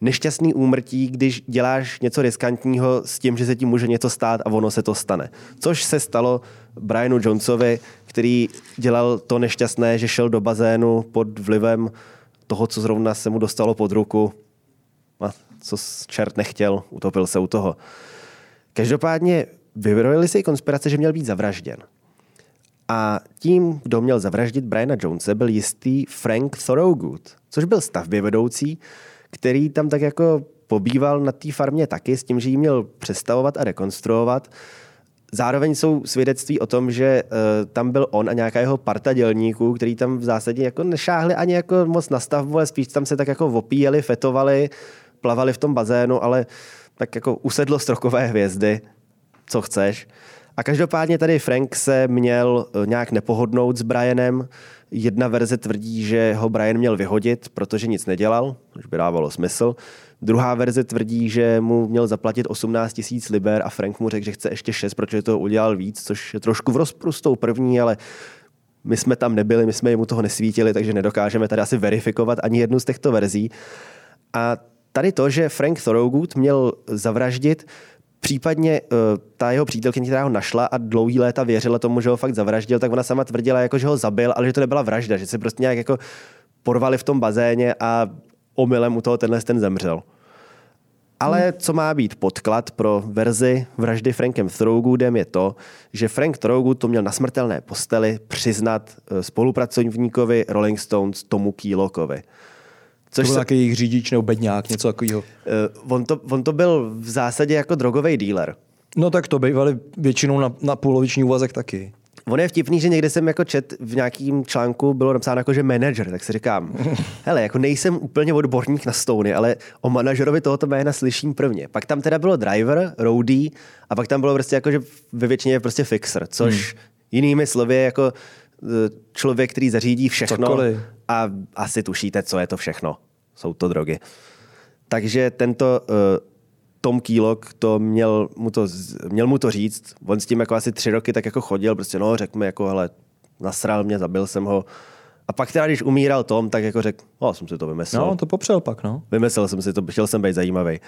nešťastný úmrtí, když děláš něco riskantního s tím, že se ti může něco stát a ono se to stane. Což se stalo Brianu Jonesovi, který dělal to nešťastné, že šel do bazénu pod vlivem toho, co zrovna se mu dostalo pod ruku a co čert nechtěl, utopil se u toho. Každopádně vyvrojili se i konspirace, že měl být zavražděn. A tím, kdo měl zavraždit Briana Jonese, byl jistý Frank Thorogood, což byl stavběvedoucí, který tam tak jako pobýval na té farmě taky s tím, že ji měl přestavovat a rekonstruovat. Zároveň jsou svědectví o tom, že uh, tam byl on a nějaká jeho parta dělníků, který tam v zásadě jako nešáhli ani jako moc na stavbu, ale spíš tam se tak jako opíjeli, fetovali, plavali v tom bazénu, ale tak jako usedlo strokové hvězdy, co chceš. A každopádně tady Frank se měl nějak nepohodnout s Brianem. Jedna verze tvrdí, že ho Brian měl vyhodit, protože nic nedělal, což by dávalo smysl. Druhá verze tvrdí, že mu měl zaplatit 18 tisíc liber a Frank mu řekl, že chce ještě 6, protože to udělal víc, což je trošku v rozporu s tou první, ale my jsme tam nebyli, my jsme mu toho nesvítili, takže nedokážeme tady asi verifikovat ani jednu z těchto verzí. A tady to, že Frank Thorogood měl zavraždit Případně uh, ta jeho přítelkyně, která ho našla a dlouhý léta věřila tomu, že ho fakt zavraždil, tak ona sama tvrdila, jako, že ho zabil, ale že to nebyla vražda, že se prostě nějak jako porvali v tom bazéně a omylem u toho tenhle ten zemřel. Ale hmm. co má být podklad pro verzi vraždy Frankem Throgoodem je to, že Frank Throgood to měl na smrtelné posteli přiznat spolupracovníkovi Rolling Stones Tomu Keelockovi. Což to byl se... nějaký jejich řidič nebo bedňák, něco takového. Uh, on, to, on to byl v zásadě jako drogový dealer. No tak to bývali většinou na, na půloviční úvazek taky. On je vtipný, že někde jsem jako čet v nějakým článku bylo napsáno jako, že manager, tak si říkám, [laughs] hele, jako nejsem úplně odborník na Stony, ale o manažerovi tohoto jména slyším prvně. Pak tam teda bylo driver, roadie a pak tam bylo prostě jako, že ve většině prostě fixer, což hmm. jinými slovy jako člověk, který zařídí všechno Cokoliv. a asi tušíte, co je to všechno. Jsou to drogy. Takže tento uh, Tom Kýlok to měl mu to, měl mu to říct. On s tím jako asi tři roky tak jako chodil, prostě no, řekl mi jako, hele, nasral mě, zabil jsem ho. A pak teda, když umíral Tom, tak jako řekl, no, jsem si to vymyslel. No, to popřel pak, no. Vymyslel jsem si to, chtěl jsem být zajímavý.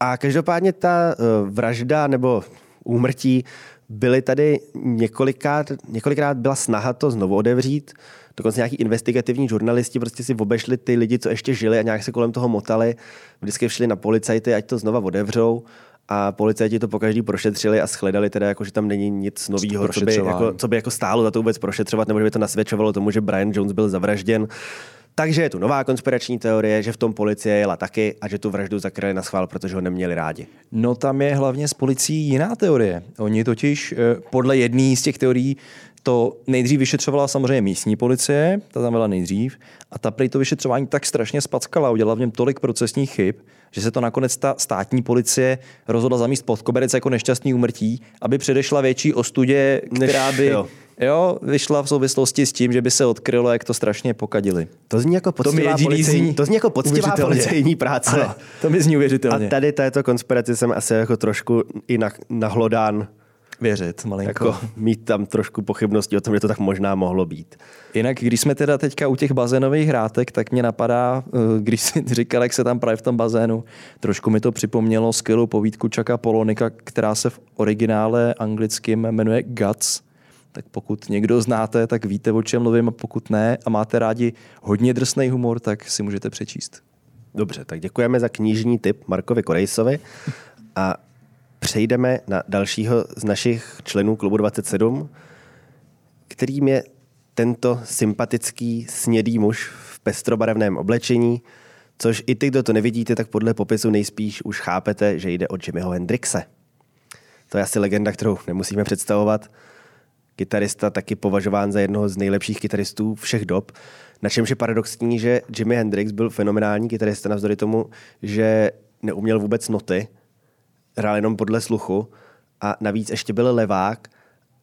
A každopádně ta uh, vražda nebo úmrtí byly tady několikrát, několikrát byla snaha to znovu odevřít. Dokonce nějaký investigativní žurnalisti prostě si obešli ty lidi, co ještě žili a nějak se kolem toho motali. Vždycky šli na policajty, ať to znova odevřou a policajti to pokaždý prošetřili a shledali teda, jako, že tam není nic nového, co by, jako, co by jako stálo za to vůbec prošetřovat, nebo že by to nasvědčovalo tomu, že Brian Jones byl zavražděn. Takže je tu nová konspirační teorie, že v tom policie jela taky a že tu vraždu zakryli na schvál, protože ho neměli rádi. No tam je hlavně s policií jiná teorie. Oni totiž eh, podle jedné z těch teorií to nejdřív vyšetřovala samozřejmě místní policie, ta tam byla nejdřív, a ta prý to vyšetřování tak strašně spackala, udělala v něm tolik procesních chyb, že se to nakonec ta státní policie rozhodla zamíst pod koberec jako nešťastný úmrtí, aby předešla větší ostudě, která by, Jo, vyšla v souvislosti s tím, že by se odkrylo, jak to strašně pokadili. To zní jako To poctivá, jediný policejní, zní to zní jako poctivá policejní práce. Ano, to mi zní A uvěřitelně. tady této konspiraci jsem asi jako trošku i na, nahlodán, Věřit malinko. jako mít tam trošku pochybnosti o tom, že to tak možná mohlo být. Jinak, když jsme teda teďka u těch bazénových hrátek, tak mě napadá, eh, když jsi [laughs] říkal, jak se tam právě v tom bazénu, trošku mi to připomnělo skvělou povídku Čaka Polonika, která se v originále anglickým jmenuje Guts. Tak pokud někdo znáte, tak víte, o čem mluvím, a pokud ne a máte rádi hodně drsný humor, tak si můžete přečíst. Dobře, tak děkujeme za knižní tip Markovi Korejsovi a přejdeme na dalšího z našich členů klubu 27, kterým je tento sympatický snědý muž v pestrobarevném oblečení, což i ty, kdo to nevidíte, tak podle popisu nejspíš už chápete, že jde o Jimmyho Hendrixe. To je asi legenda, kterou nemusíme představovat. Kytarista taky považován za jednoho z nejlepších kytaristů všech dob. Na čemž je paradoxní, že Jimi Hendrix byl fenomenální kytarista navzdory tomu, že neuměl vůbec noty, hrál jenom podle sluchu a navíc ještě byl levák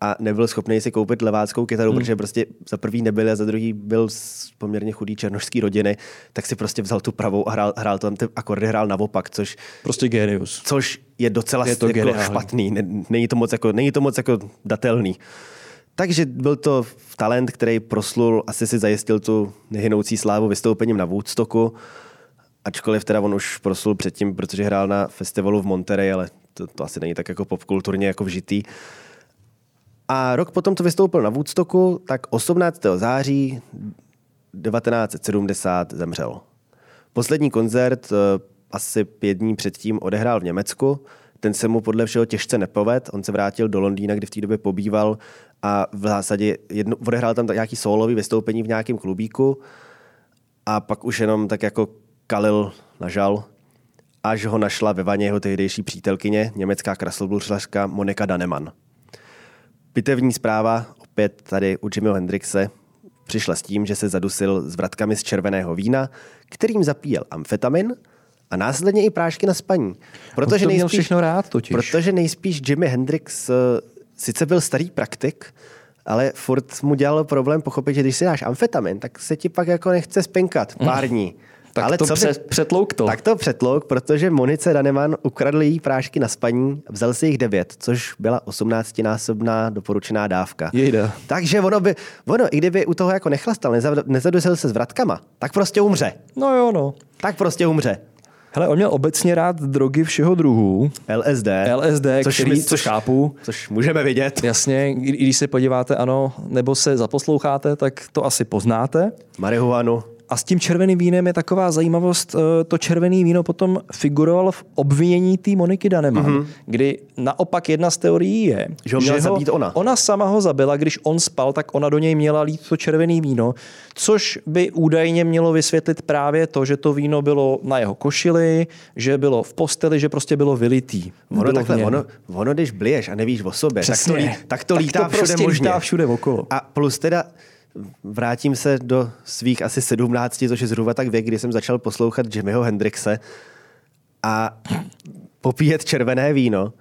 a nebyl schopný si koupit leváckou kytaru, hmm. protože prostě za prvý nebyl a za druhý byl z poměrně chudý černošský rodiny, tak si prostě vzal tu pravou a hrál, hrál tam ty akordy, hrál naopak, což Prostě genius. což je docela Je to jako geniální. špatný. Ne- Není to, moc jako, není to moc jako datelný. Takže byl to talent, který proslul, asi si zajistil tu nehynoucí slávu vystoupením na Woodstocku, ačkoliv teda on už proslul předtím, protože hrál na festivalu v Monterey, ale to, to asi není tak jako popkulturně jako vžitý. A rok potom, co vystoupil na Woodstocku, tak 18. září 1970 zemřel. Poslední koncert eh, asi pět dní předtím odehrál v Německu. Ten se mu podle všeho těžce nepoved. On se vrátil do Londýna, kde v té době pobýval a v zásadě jedno, odehrál tam nějaký solový vystoupení v nějakém klubíku a pak už jenom tak jako kalil na žal, až ho našla ve vaně jeho tehdejší přítelkyně, německá krasobluřařka Monika Daneman. Pitevní zpráva, opět tady u Jimmyho Hendrixe, přišla s tím, že se zadusil s vratkami z červeného vína, kterým zapíjel amfetamin a následně i prášky na spaní. Protože to měl všechno rád totiž. Protože nejspíš Jimi Hendrix eh, sice byl starý praktik, ale furt mu dělal problém pochopit, že když si dáš amfetamin, tak se ti pak jako nechce spinkat pár dní. [laughs] Tak ale to co pře- přetlouk to. Tak to přetlouk, protože Monice Daneman ukradl jí prášky na spaní, vzal si jich devět, což byla 18-násobná doporučená dávka. Jejda. Takže ono by, ono, i kdyby u toho jako nechlastal, neza- nezadusil se s vratkama, tak prostě umře. No jo, no. Tak prostě umře. Hele, on měl obecně rád drogy všeho druhu. LSD. LSD, který- což chápu. Což můžeme vidět. Jasně, i když se podíváte, ano, nebo se zaposloucháte, tak to asi poznáte. Marihuanu. A s tím červeným vínem je taková zajímavost, eh, to červený víno potom figurovalo v obvinění té Moniky Daneman, mm-hmm. kdy naopak jedna z teorií je, Že ho měla zabít ona. ona sama ho zabila, když on spal, tak ona do něj měla lít to červený víno, což by údajně mělo vysvětlit právě to, že to víno bylo na jeho košili, že bylo v posteli, že prostě bylo vylitý. Ono, Bylo takhle, ono, ono, když blíješ a nevíš o sobě, tak to, Přesně. lí, tak to lítá tak to všude prostě možně. lítá všude okolo. A plus teda vrátím se do svých asi 17, což je zhruba tak věk, kdy jsem začal poslouchat Jimmyho Hendrixe a popíjet červené víno.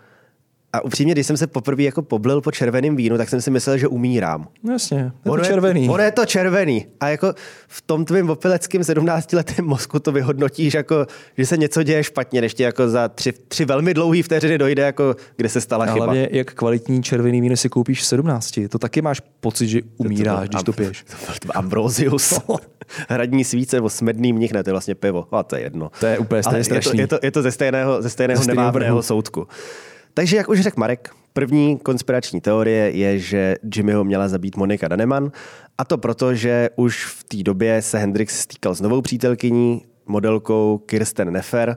A upřímně, když jsem se poprvé jako poblil po červeném vínu, tak jsem si myslel, že umírám. No jasně, je to Ono červený. Je, ono je to červený. A jako v tom tvým opileckým 17-letém mozku to vyhodnotíš, jako, že se něco děje špatně, než ti jako za tři, tři velmi dlouhé vteřiny dojde, jako, kde se stala A chyba. hlavně, jak kvalitní červený víno si koupíš v 17. To taky máš pocit, že umíráš, když to piješ. To byl to Ambrosius. [laughs] Hradní svíce nebo smedný mnich, ne, to je vlastně pivo. A to je jedno. To je úplně Ale je to, je, to, je to ze stejného, ze stejného Ze stejného nemávného soudku. Takže, jak už řekl Marek, první konspirační teorie je, že Jimmyho měla zabít Monika Daneman. A to proto, že už v té době se Hendrix stýkal s novou přítelkyní, modelkou Kirsten Nefer,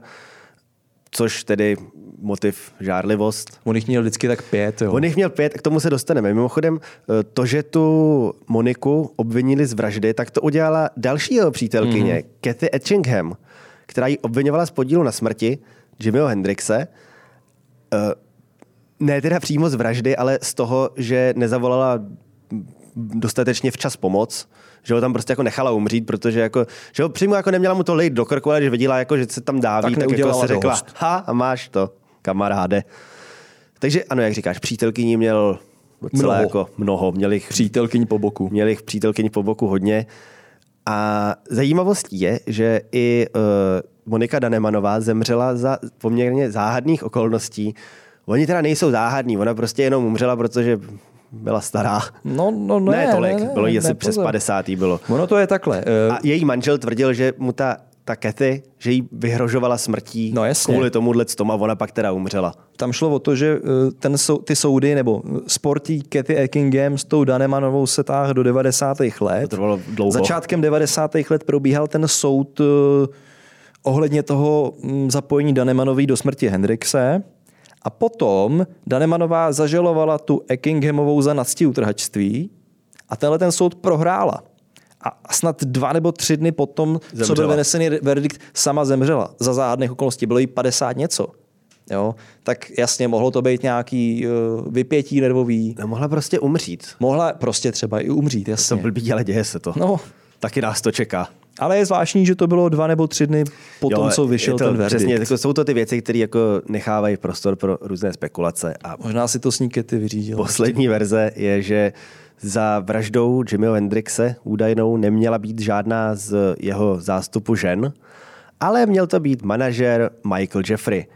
což tedy motiv žárlivost. On jich měl vždycky tak pět, jo. On jich měl pět, k tomu se dostaneme. Mimochodem, eh, to, že tu Moniku obvinili z vraždy, tak to udělala další jeho přítelkyně, mm-hmm. Kathy Etchingham, která ji obvinovala z podílu na smrti Jimmyho Hendrixe. Eh, Ne teda přímo z vraždy, ale z toho, že nezavolala dostatečně včas pomoc, že ho tam prostě jako nechala umřít, protože jako, že ho přímo jako neměla mu to lejt do krku, ale když viděla, jako, že se tam dáví, Tak tak, jako se řekla, dost. ha, a máš to, kamaráde. Takže ano, jak říkáš, přítelkyní měl docela Mnoho. jako mnoho. Měli jich, Přítelkyň po boku. měli jich přítelkyň po boku hodně. A zajímavostí je, že i uh, Monika Danemanová zemřela za poměrně záhadných okolností. Oni teda nejsou záhadní, ona prostě jenom umřela, protože byla stará. No, no, ne, Ne, tolik, ne, ne, bylo jí asi ne, přes pozor. 50. bylo. Ono to je takhle. eh, A její manžel tvrdil, že mu ta, ta Kathy, že jí vyhrožovala smrtí No jasně. kvůli tomuhle tomu a ona pak teda umřela. Tam šlo o to, že eh, ten, ty soudy nebo sportí Kathy Eckingham s tou Danemanovou se táhl do 90. let. To trvalo dlouho. Začátkem 90. let probíhal ten soud eh, ohledně toho mm, zapojení Danemanový do smrti Hendrikse. A potom Danemanová zažalovala tu Eckinghamovou za nadstiutrhačství a tenhle ten soud prohrála. A snad dva nebo tři dny potom, co byl Zemřela. vynesený verdikt, sama zemřela. Za záhadných okolností bylo jí 50 něco. Jo? Tak jasně, mohlo to být nějaký uh, vypětí nervový. No, mohla prostě umřít. Mohla prostě třeba i umřít, To jasně. blbý, ale děje se to. No, Taky nás to čeká. ale je zvláštní, že to bylo dva nebo tři dny po tom, co vyšel to, ten verdikt. Přesně, jako jsou to ty věci, které jako nechávají prostor pro různé spekulace. A Možná si to s ní Katy vyřídil. poslední verze je, že za vraždou Jimmyho Hendrixe údajnou neměla být žádná z jeho zástupu žen, ale měl to být manažer Michael Jeffrey,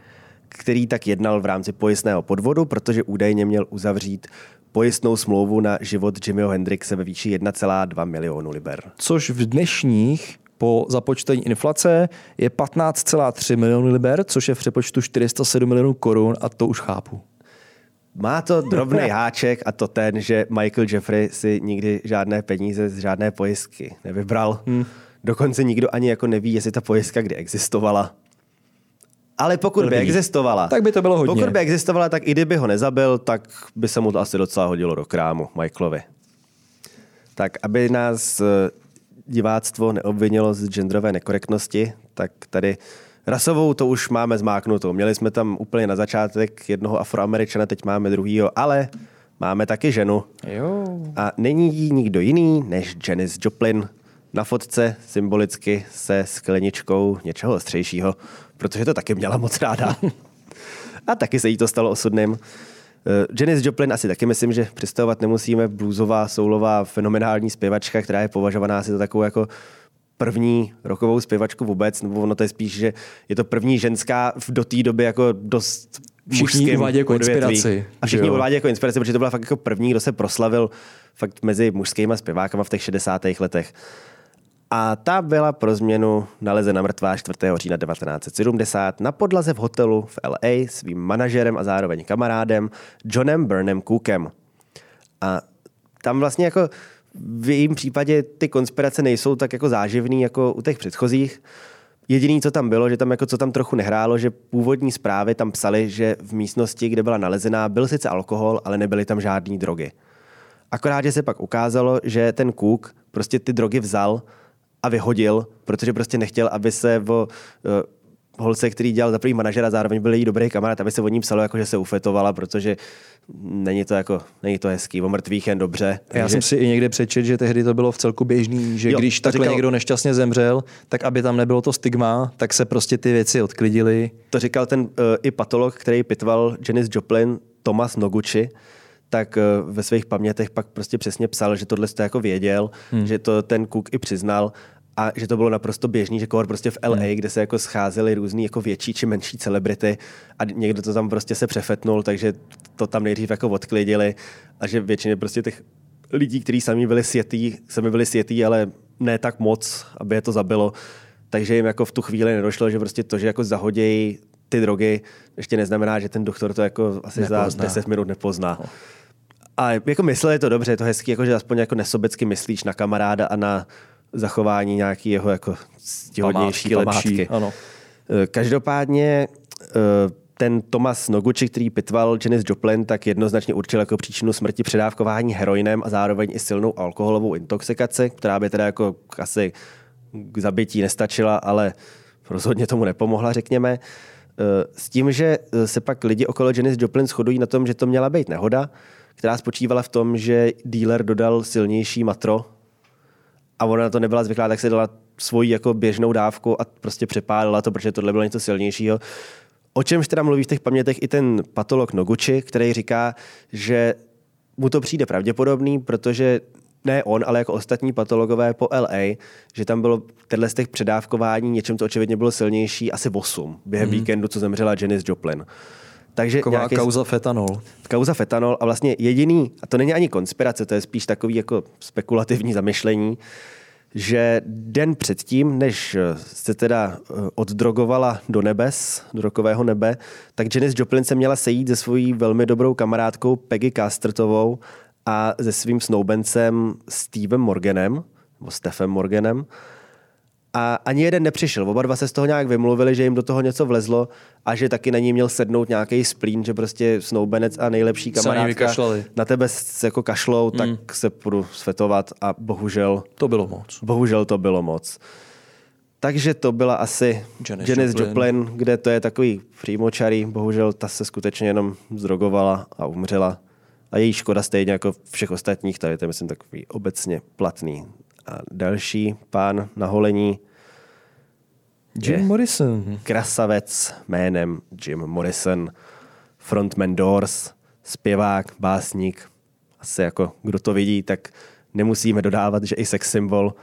který tak jednal v rámci pojistného podvodu, protože údajně měl uzavřít pojistnou smlouvu na život Jimmyho Hendrixe ve výši 1,2 milionu liber. Což v dnešních po započtení inflace je 15,3 milionů liber, což je v přepočtu 407 milionů korun a to už chápu. Má to drobný háček a to ten, že Michael Jeffrey si nikdy žádné peníze z žádné pojistky nevybral. Hmm. Dokonce nikdo ani jako neví, jestli ta pojistka kdy existovala. Ale pokud by existovala, Tak by to bylo hodně. Pokud by existovala, tak i kdyby ho nezabil, tak by se mu to asi docela hodilo do krámu, Michaelovi. Tak aby nás eh, diváctvo neobvinilo z genderové nekorektnosti, tak tady rasovou to už máme zmáknutou. Měli jsme tam úplně na začátek jednoho afroameričana, teď máme druhýho, ale máme taky ženu. Jo. A není jí nikdo jiný než Janis Joplin. Na fotce symbolicky se skleničkou něčeho ostřejšího, protože to taky měla moc ráda. A taky se jí to stalo osudným. Eh, Janis Joplin asi taky myslím, že představovat nemusíme. Bluesová, soulová, fenomenální zpěvačka, která je považovaná asi za takovou jako první rokovou zpěvačku vůbec, nebo ono to je spíš, že je to první ženská v- do té doby jako dost Všichni uvádějí jako odvětví. inspiraci, A všichni jo? uvádějí jako inspiraci, protože to byla fakt jako první, kdo se proslavil fakt mezi mužskými zpěvákama v těch 60. letech. A ta byla pro změnu nalezena mrtvá 4. října 1970 na podlaze v hotelu v LA svým manažerem a zároveň kamarádem Johnem Burnem Cookem. A tam vlastně jako v jejím případě ty konspirace nejsou tak jako záživný jako u těch předchozích. Jediný, co tam bylo, že tam jako co tam trochu nehrálo, že původní zprávy tam psali, že v místnosti, kde byla nalezená, byl sice alkohol, ale nebyly tam žádné drogy. Akorát, že se pak ukázalo, že ten Cook prostě ty drogy vzal a vyhodil, protože prostě nechtěl, aby se o uh, holce, který dělal za první manažera, zároveň byl její dobrý kamarád, aby se o ní psalo, jako, že se ufetovala, protože není to, jako, není to hezký. O mrtvých jen dobře. Já jsem si i někde přečet, že tehdy to bylo v celku běžný, že Jo, když takhle říkal- někdo nešťastně zemřel, tak aby tam nebylo to stigma, tak se prostě ty věci odklidily. to říkal ten uh, i patolog, který pitval Janis Joplin, Thomas Noguchi, tak uh, ve svých pamětech pak prostě přesně psal, že tohle to jako věděl, hmm. že to ten Cook i přiznal a že to bylo naprosto běžný, že kohor prostě v LA, hmm. kde se jako scházely různý jako větší či menší celebrity a někdo to tam prostě se přefetnul, takže to tam nejdřív jako odklidili a že většině prostě těch lidí, kteří sami byli světý, sami byli světý, ale ne tak moc, aby je to zabilo, takže jim jako v tu chvíli nedošlo, že prostě to, že jako zahodějí ty drogy, ještě neznamená, že ten doktor to jako asi Nepozná. za 10 minut nepozná. A jako mysleli to dobře, je to hezký, jako, že aspoň jako nesobecky myslíš na kamaráda a na zachování nějaký jeho jako ctihodnější Památky památky. lepší, ano. Eh, Každopádně eh, ten Thomas Noguchi, který pitval Janis Joplin, tak jednoznačně určil jako příčinu smrti předávkování heroinem a zároveň i silnou alkoholovou intoxikaci, která by teda jako asi k zabití nestačila, ale rozhodně tomu nepomohla, řekněme. Eh, S tím, že se pak lidi okolo Janis Joplin shodují na tom, že to měla být nehoda, která spočívala v tom, že dealer dodal silnější matro a ona na to nebyla zvyklá, tak se dala svoji jako běžnou dávku a prostě přepálila to, protože tohle bylo něco silnějšího. O čemž teda mluví v těch pamětech i ten patolog Noguchi, který říká, že mu to přijde pravděpodobný, protože ne on, ale jako ostatní patologové po LA, že tam bylo tenhle z těch předávkování něčem, co očividně bylo silnější, asi 8 během mm. víkendu, co zemřela Janis Joplin. Takže Taková nějaký, kauza fetanol. Kauza fetanol a vlastně jediný, a to není ani konspirace, to je spíš takový jako spekulativní zamyšlení, že den předtím, než se teda eh, oddrogovala do nebes, do rokového nebe, tak Janis Joplin se měla sejít se svojí velmi dobrou kamarádkou Peggy Castertovou a se svým snoubencem Stevem Morganem, nebo Stefem Morganem. A ani jeden nepřišel. Oba dva se z toho nějak vymluvili, že jim do toho něco vlezlo a že taky na ní měl sednout nějaký splín, že prostě snoubenec a nejlepší kamarádka na tebe jako kašlou, mm. tak se půjdu svetovat a bohužel... To bylo moc. Bohužel to bylo moc. Takže to byla asi Janis, Janis Joplin. Joplin, kde to je takový přímočarý. Bohužel ta se skutečně jenom zdrogovala a umřela. A její škoda stejně jako všech ostatních, tady to je myslím takový obecně platný. A další pán na holení Jim Morrison. Krasavec jménem Jim Morrison, frontman Doors, zpěvák, básník. Asi jako kdo to vidí, tak nemusíme dodávat, že i sex symbol.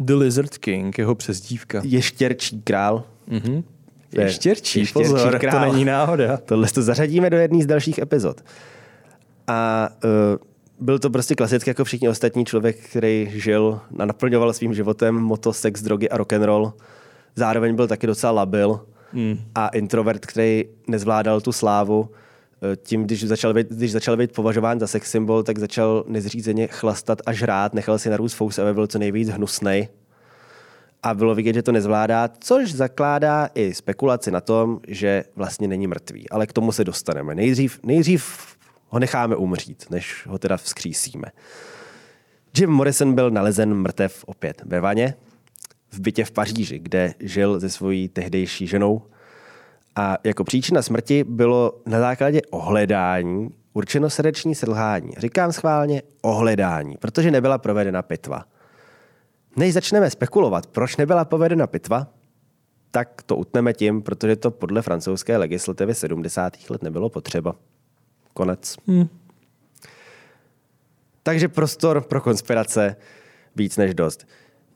The Lizard King, jeho přezdívka. Ještěrčí král. Mm-hmm. Ještěrčí, ještěrčí pozor, král. to není náhoda. Tohle to zařadíme do jedné z dalších epizod. A uh, byl to prostě klasicky jako všichni ostatní člověk, který žil a naplňoval svým životem moto, sex, drogy a rock and roll. Zároveň byl taky docela labil mm. a introvert, který nezvládal tu slávu. Eh, tím, když začal být, když začal být považován za sex symbol, tak začal nezřízeně chlastat a žrát, nechal si narůst fous, aby byl co nejvíc hnusnej. A bylo vidět, že to nezvládá, což zakládá i spekulaci na tom, že vlastně není mrtvý. Ale k tomu se dostaneme. Nejdřív, nejdřív ho necháme umřít, než ho teda vzkřísíme. Jim Morrison byl nalezen mrtev opět ve vaně, v bytě v Paříži, kde žil se svojí tehdejší ženou. A jako příčina smrti bylo na základě ohledání určeno srdeční selhání. Říkám schválně ohledání, protože nebyla provedena pitva. Než začneme spekulovat, proč nebyla provedena pitva, tak to utneme tím, protože to podle francouzské legislativy 70. let nebylo potřeba. Konec. Hmm. Takže prostor pro konspirace víc než dost.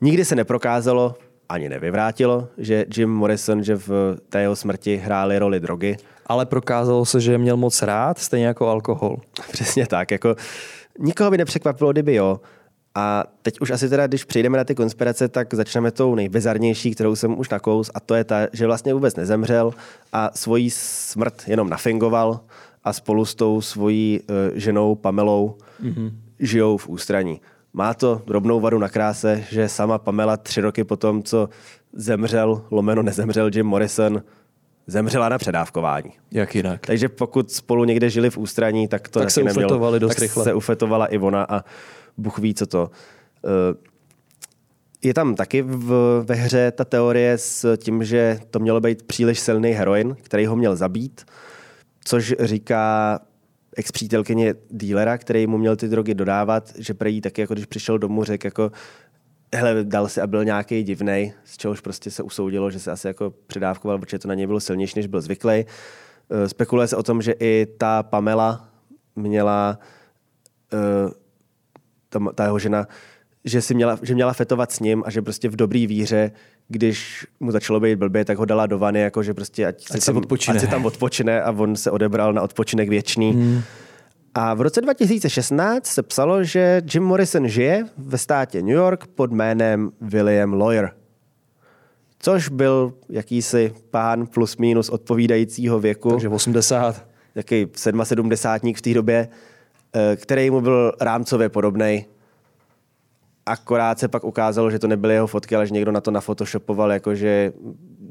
Nikdy se neprokázalo, ani nevyvrátilo, že Jim Morrison, že v té jeho smrti hrály roli drogy. Ale prokázalo se, že je měl moc rád, stejně jako alkohol. [laughs] Přesně tak. Jako, nikoho by nepřekvapilo, kdyby jo. A teď už asi teda, když přejdeme na ty konspirace, tak začneme tou nejbizarnější, kterou jsem už nakous, a to je ta, že vlastně vůbec nezemřel a svoji smrt jenom nafingoval a spolu s tou svojí uh, ženou Pamelou mm-hmm. žijou v ústraní. Má to drobnou vadu na kráse, že sama Pamela tři roky potom, co zemřel, lomeno nezemřel Jim Morrison, zemřela na předávkování. Jak jinak? Takže pokud spolu někde žili v ústraní, tak to tak se ufetovali dost tak rychle. se ufetovala i ona a Bůh ví, co to. Uh, je tam taky v, ve hře ta teorie s tím, že to mělo být příliš silný heroin, který ho měl zabít, což říká ex-přítelkyně dílera, který mu měl ty drogy dodávat, že prý taky, jako když přišel domů, řekl jako hele, dal si a byl nějaký divný, z čehož prostě se usoudilo, že se asi jako předávkoval, protože to na něj bylo silnější, než byl zvyklý. Eh, spekuluje se o tom, že i ta Pamela měla, eh, ta, ta jeho žena, že, si měla, že měla fetovat s ním a že prostě v dobrý víře když mu začalo být blbě, tak ho dala do vany, jako že prostě ať, ať, si, tam, odpočine. ať si tam odpočine a on se odebral na odpočinek věčný. Hmm. A v roce 2016 se psalo, že Jim Morrison žije ve státě New York pod jménem William Lawyer. Což byl jakýsi pán plus minus odpovídajícího věku. Takže 80. Jaký 77 v té době, eh, který mu byl rámcově podobný Akorát se pak ukázalo, že to nebyly jeho fotky, ale že někdo na to nafotoshopoval jakože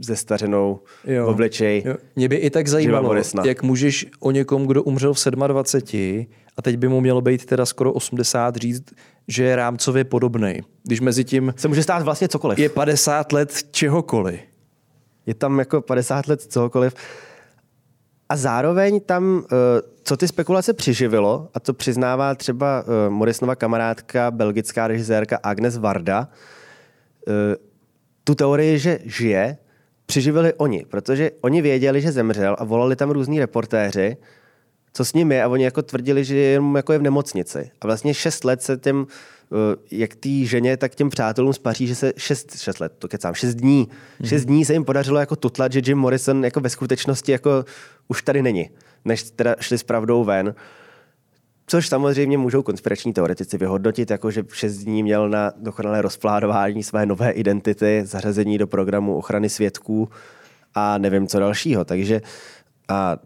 ze stařenou jo. obličej. Jo. Mě by i tak zajímalo, jak můžeš o někom, kdo umřel v 27 a teď by mu mělo být teda skoro 80 říct, že je rámcově podobný. Když mezi tím... Se může stát vlastně cokoliv. Je 50 let čehokoliv. Je tam jako 50 let cokoliv. A zároveň tam, eh, co ty spekulace přiživilo, a to přiznává třeba eh, Morisnova kamarádka, belgická režisérka Agnes Varda, eh, tu teorii, že žije, přiživili oni, protože oni věděli, že zemřel a volali tam různí reportéři co s ním je a oni jako tvrdili, že jenom jako je v nemocnici. A vlastně šest let se těm, jak té ženě, tak těm přátelům z Paříže se šest, šest let, to kecám, šest dní. Mm-hmm. Šest dní se jim podařilo jako tutlat, že Jim Morrison jako ve skutečnosti jako už tady není, než teda šli s pravdou ven. Což samozřejmě můžou konspirační teoretici vyhodnotit, jako že šest dní měl na dokonalé rozpládování své nové identity, zařazení do programu ochrany svědků a nevím co dalšího. Takže a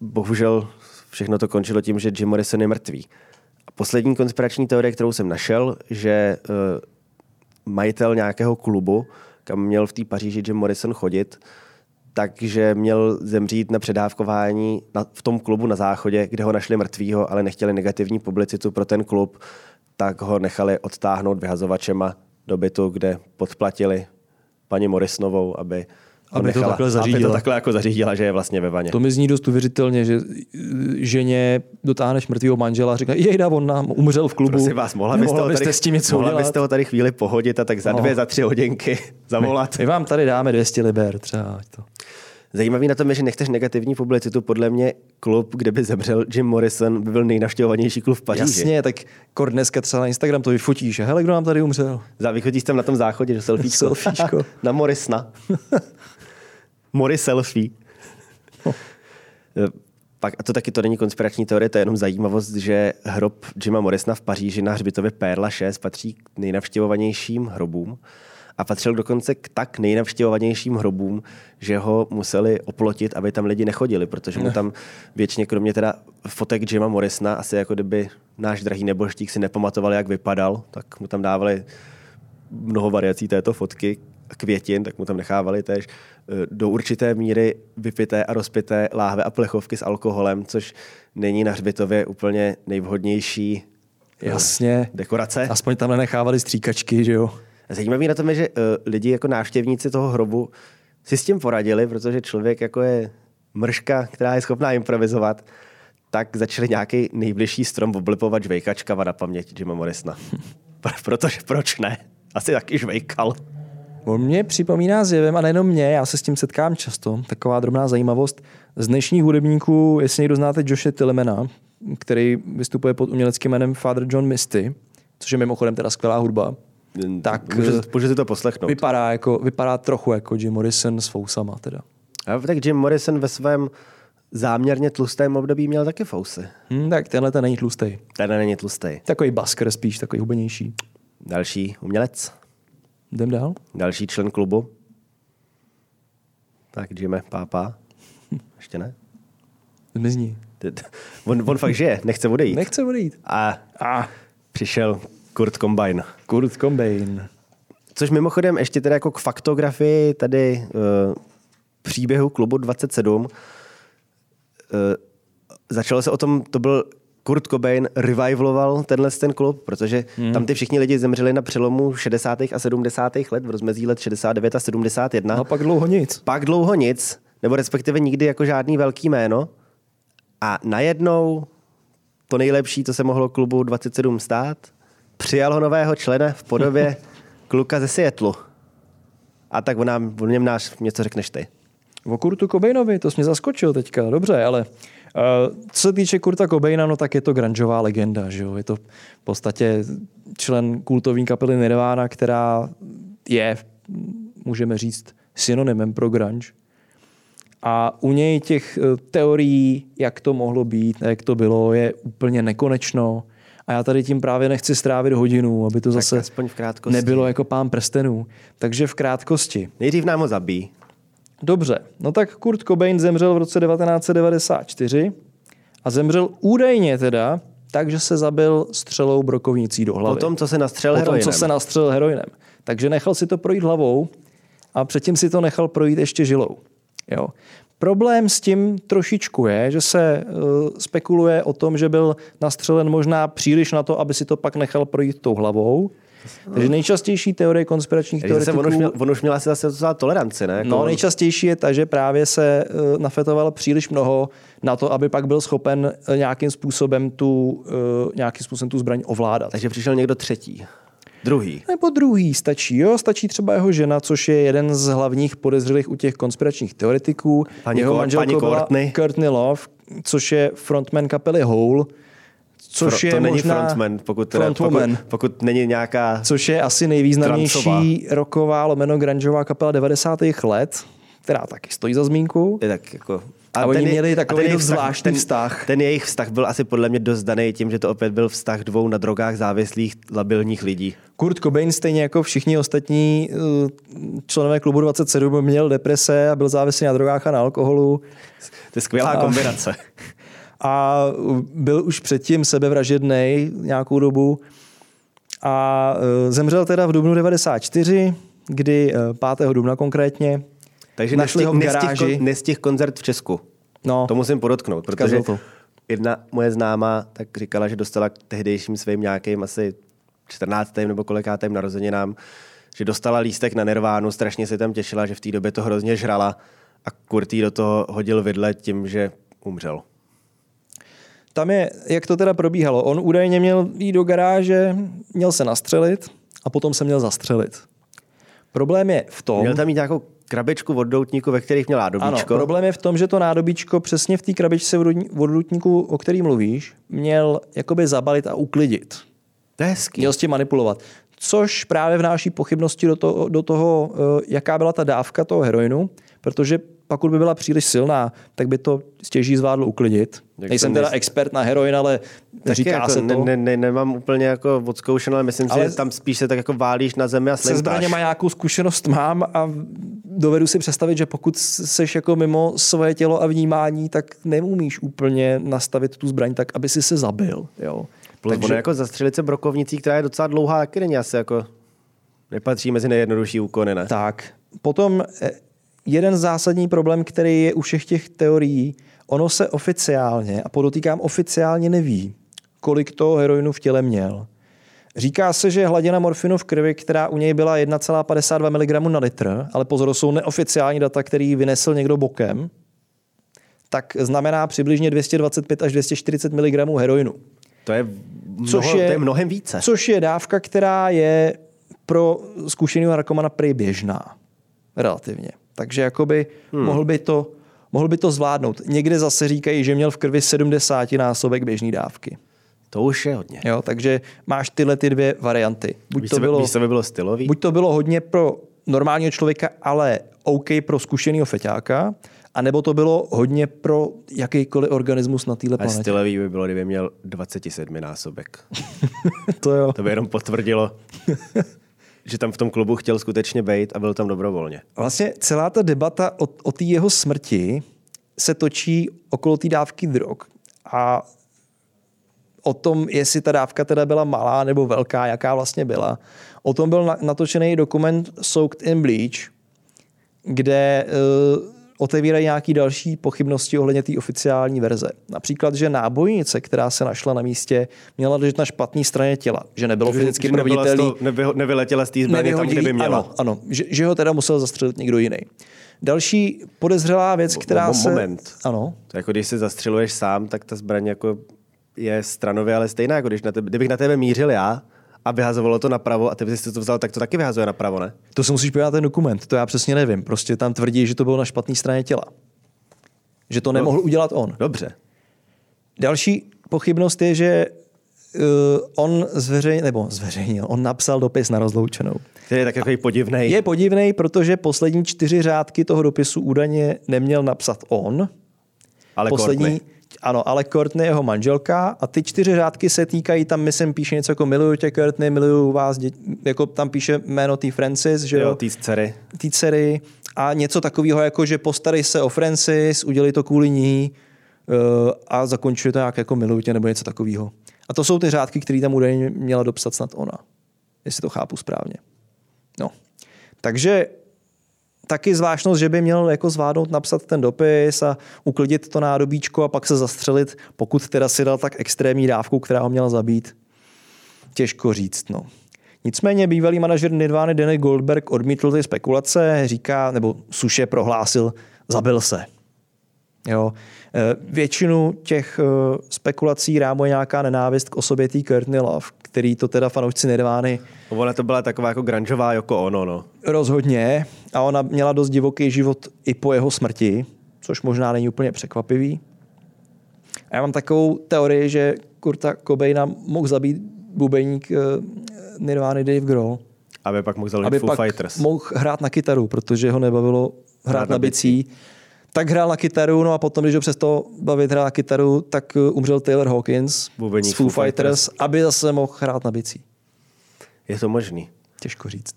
bohužel všechno to končilo tím, že Jim Morrison je mrtvý. A poslední konspirační teorie, kterou jsem našel, že uh, majitel nějakého klubu, kam měl v té Paříži Jim Morrison chodit, takže měl zemřít na předávkování na, v tom klubu na záchodě, kde ho našli mrtvýho, ale nechtěli negativní publicitu pro ten klub, tak ho nechali odtáhnout vyhazovačema do bytu, kde podplatili paní Morisnovou, aby aby nechala, to takhle zařídila. Aby to takhle jako zařídila, že je vlastně ve vaně. To mi zní dost uvěřitelně, že ženě dotáhneš mrtvého manžela a říká, jejda, on nám umřel v klubu. Prosím vás, mohla byste, mohla byste tady, s tím něco mohla byste ho tady chvíli pohodit a tak za no. dvě, za tři hodinky [laughs] zavolat. My, my, vám tady dáme 200 liber třeba. To. Zajímavý na tom je, že nechceš negativní publicitu. Podle mě klub, kde by zemřel Jim Morrison, by byl nejnaštěvovanější klub v Paříži. Jasně, tak kor dneska třeba na Instagram to vyfotíš. Hele, kdo nám tady umřel? Za vychodíš tam na tom záchodě, že selfiečko. selfiečko. [laughs] na Morrisona. [laughs] Mori selfie. Pak, a to taky to není konspirační teorie, to je jenom zajímavost, že hrob Jima Morrisona v Paříži na hřbitově Perla 6 patří k nejnavštěvovanějším hrobům. A patřil dokonce k tak nejnavštěvovanějším hrobům, že ho museli oplotit, aby tam lidi nechodili, protože mu tam většině, kromě teda fotek Jima Morrisona, asi jako kdyby náš drahý neboštík si nepamatoval, jak vypadal, tak mu tam dávali mnoho variací této fotky, květin, tak mu tam nechávali též eh, do určité míry vypité a rozpité láhve a plechovky s alkoholem, což není na hřbitově úplně nejvhodnější eh, Jasně. dekorace. Aspoň tam nenechávali stříkačky, že jo? Zajímavý na tom je, že uh, lidi jako návštěvníci toho hrobu si s tím poradili, protože člověk jako je mrška, která je schopná improvizovat, tak začali nějaký nejbližší strom oblipovat žvejkačka na paměť Jima Morrisona. [laughs] protože proč ne? Asi taky žvejkal. On mě připomíná zjevem, a nejenom mě, já se s tím setkám často, taková drobná zajímavost. Z dnešních hudebníků, jestli někdo znáte Joshe Tillemana, který vystupuje pod uměleckým jménem Father John Misty, což je mimochodem teda skvělá hudba, tak může si to poslechnout. Vypadá, jako, vypadá trochu jako Jim Morrison s fousama teda. A tak Jim Morrison ve svém záměrně tlustém období měl taky fousy. Hmm, tak tenhle ten není tlustý. Tenhle není tlustý. Takový basker spíš, takový hubenější. Další umělec. Jdem dál. Další člen klubu. Tak Jimmy, pápa. [laughs] Ještě ne? Zmizní. On, on fakt žije, nechce odejít. Nechce odejít. A, a přišel Kurt Combine. Kurt Cobain. Což mimochodem ještě teda jako k faktografii tady uh, příběhu klubu 27 uh, začalo se o tom, to byl Kurt Cobain revivaloval tenhle ten klub, protože hmm. tam ty všichni lidi zemřeli na přelomu 60. a 70. let, v rozmezí let 69 a 71. No pak dlouho nic. Pak dlouho nic, nebo respektive nikdy jako žádný velký jméno. A najednou to nejlepší, co se mohlo klubu 27 stát, přijal ho nového člena v podobě [laughs] kluka ze Seattle. A tak on, nám, on něm náš něco řekneš ty. O Kurtu Cobainovi, to jsi mě zaskočil teďka, dobře, ale co se týče Kurta Cobaina, no tak je to grungeová legenda, že jo? Je to v podstatě člen kultovní kapely Nirvana, která je, můžeme říct, synonymem pro grunge. A u něj těch eh, teorií, jak to mohlo být, jak to bylo, je úplně nekonečno. A já tady tím právě nechci strávit hodinu, aby to tak zase v nebylo jako pán prstenů. Takže v krátkosti. Nejdřív nám ho zabí. Dobře, no tak Kurt Cobain zemřel v roce 1994 a zemřel údajně teda takže se zabil střelou brokovnicí do hlavy. Po tom, co se nastřelil heroinem. Po tom, co se nastřelil heroinem. Takže nechal si to projít hlavou a předtím si to nechal projít ještě žilou. Jo. Problém s tím trošičku je, že se uh, spekuluje o tom, že byl nastřelen možná příliš na to, aby si to pak nechal projít tou hlavou. Takže nejčastější teorie konspiračních teoretiků... On už, měl, on už měl asi zase docela toleranci, ne? Jako no, nejčastější je ta, že právě se uh, nafetoval příliš mnoho na to, aby pak byl schopen uh, nějakým způsobem tu, uh, nějakým způsobem tu zbraň ovládat. Takže přišel někdo třetí. Druhý. Nebo druhý stačí, jo? Stačí třeba jeho žena, což je jeden z hlavních podezřelých u těch konspiračních teoretiků. Paní jeho byla Courtney. Courtney Love, což je frontman kapely Hole, což Fro- je to není možná frontman, pokud, teda, pokud, frontwoman. pokud není nějaká... což je asi nejvýznamnější Trancová. roková lomeno grungeová kapela 90. let, která taky stojí za zmínku. Je tak jako... A oni ten je- měli a takový ten zvláštní ten, vztah. Ten jejich vztah byl asi podle mě dost daný tím, že to opět byl vztah dvou na drogách závislých labilních lidí. Kurt Cobain, stejně jako všichni ostatní eh, členové klubu 27, měl deprese a byl závislý na drogách a na alkoholu. To je skvělá A- kombinace. [laughs] a byl už předtím sebevražedný nějakou dobu a e, zemřel teda v dubnu 94, kdy e, 5. dubna konkrétně. Takže Našli ho v garáži. koncert v Česku. No, To musím podotknout, protože jedna moje známá tak říkala, že dostala k tehdejším svým nějakým asi 14. nebo kolikátým narozeninám, že dostala lístek na Nirvánu, strašně se tam těšila, že v té době to hrozně žrala a Kurt jí do toho hodil vidle tím, že umřel. Tam je, jak to teda probíhalo. On údajně měl jít do garáže, měl se nastřelit a potom se měl zastřelit. Problém je v tom... Měl tam mít nějakou krabičku od doutníku, ve kterých měl Ano, nádobíčko. problém je v tom, že to nádobíčko přesně v té krabičce od doutníku, o který mluvíš, měl jakoby zabalit a uklidit. To je hezký. Měl s tím manipulovat. Což právě vnáší pochybnosti do toho, do toho, eh, jaká byla ta dávka toho heroinu, protože pokud by byla příliš silná, tak by to stěží zvládlo uklidit. Jak Nejsem teda expert na heroin, ale říká jako se to. Ne, ne, ne, nemám úplně jako odzkoušeno, ale myslím Ale si, že tam spíš se tak jako válíš na zemi a se slintáš. zbraněma nějakou zkušenost mám a dovedu si představit, že pokud seš jako mimo svoje tělo a vnímání, tak neumíš úplně nastavit tu zbraň tak, aby si se zabil. Jo. Plus Takže... jako zastřelit se brokovnicí, která je docela dlouhá, taky není asi jako... Nepatří mezi nejjednodušší úkony, ne? Tak. Potom eh, jeden zásadní problém, který je u všech těch teorií, ono se oficiálně, a podotýkám oficiálně neví, kolik toho heroinu v těle měl. Říká se, že hladina morfinu v krvi, která u něj byla 1,52 mg na litr, ale pozor, to jsou neoficiální data, který vynesl někdo bokem, tak znamená přibližně 225 až 240 mg heroinu. To je, mnoho, Což je- to je mnohem více. Což je dávka, která je pro zkušeného narkomana prý běžná. Relativně. Takže jakoby hmm. mohl, by to, mohl by to zvládnout. Někde zase říkají, že měl v krvi 70 násobek běžné dávky. To už je hodně. Jo, takže máš tyhle ty dvě varianty. Buď Víš, to, bylo, víš, co by bylo stylový? buď to bylo hodně pro normálního člověka, ale OK pro zkušeného feťáka, anebo to bylo hodně pro jakýkoliv organismus na téhle A planetě. stylový by bylo, kdyby měl 27 násobek. [laughs] To jo. To by jenom potvrdilo, [laughs] že tam v tom klubu chtěl skutečně být a byl tam dobrovolně. Vlastně celá ta debata o, o té jeho smrti se točí okolo té dávky drog a o tom, jestli ta dávka teda byla malá nebo velká, jaká vlastně byla. O tom byl na- natočený dokument Soaked in Bleach, kde uh, otevírají nějaké další pochybnosti ohledně té oficiální verze. Například, že nábojnice, která se našla na místě, měla ležet na špatné straně těla, že nebylo fyzicky Že proveditelný. toho- Nevy, nevyletěla z té zbraně tam, kde by měla. Ano, ano že, že, ho teda musel zastřelit někdo jiný. Další podezřelá věc, která se... moment. Ano. To jako když se zastřeluješ sám, tak ta zbraň jako je stranově, ale stejná, jako když na tebe, kdybych na tebe mířil já a vyhazovalo to napravo a ty bys si to vzal, tak to taky vyhazuje napravo, ne? To se musíš podívat ten dokument, to já přesně nevím. Prostě tam tvrdí, že to bylo na špatné straně těla. Že to nemohl udělat on. Dobře. Další pochybnost je, že uh, on zveřejnil, nebo zveřejnil, on napsal dopis na rozloučenou. Který je tak jako podivný. Je podivný, protože poslední čtyři řádky toho dopisu údajně neměl napsat on, ale poslední, Courtney. Ano, ale Courtney je jeho manželka a ty čtyři řádky se týkají, tam myslím píše něco jako miluju tě Courtney, miluju vás, dě... jako tam píše jméno té Francis, že jo, Jo, té dcery. té dcery a něco takového jako, že postarej se o Francis, udělej to kvůli ní uh, a zakončuje to nějak jako miluju tě nebo něco takového. A to jsou ty řádky, které tam údajně měla dopsat snad ona, jestli to chápu správně. No. Takže taky zvláštnost, že by měl jako zvládnout napsat ten dopis a uklidit to nádobíčko a pak se zastřelit, pokud teda si dal tak extrémní dávku, která ho měla zabít. Těžko říct, no. Nicméně bývalý manažer Nirvány Danny Goldberg odmítl ty spekulace, říká, nebo suše prohlásil, zabil se. Jo. Eh, Většinu těch eh, spekulací rámuje nějaká nenávist k osobě té Courtney Love, který to teda fanoušci Nirvány Ona to byla taková jako grungeová jako ono, no. rozhodně a ona měla dost divoký život i po jeho smrti, což možná není úplně překvapivý. A já mám takovou teorii, že Kurta Cobaina mohl zabít bubeník eh, Nirvány Dave Grohl, Aby pak mohl aby Foo pak Fighters. mohl hrát na kytaru, protože ho nebavilo hrát, Hrát na na bicí. Tak hrál na kytaru, no a potom, když ho přesto bavit hrát na kytaru, tak uh, umřel Taylor Hawkins Bubeník z Foo Foo Fighters, aby zase mohl hrát na bicí. Je to možný. Těžko říct.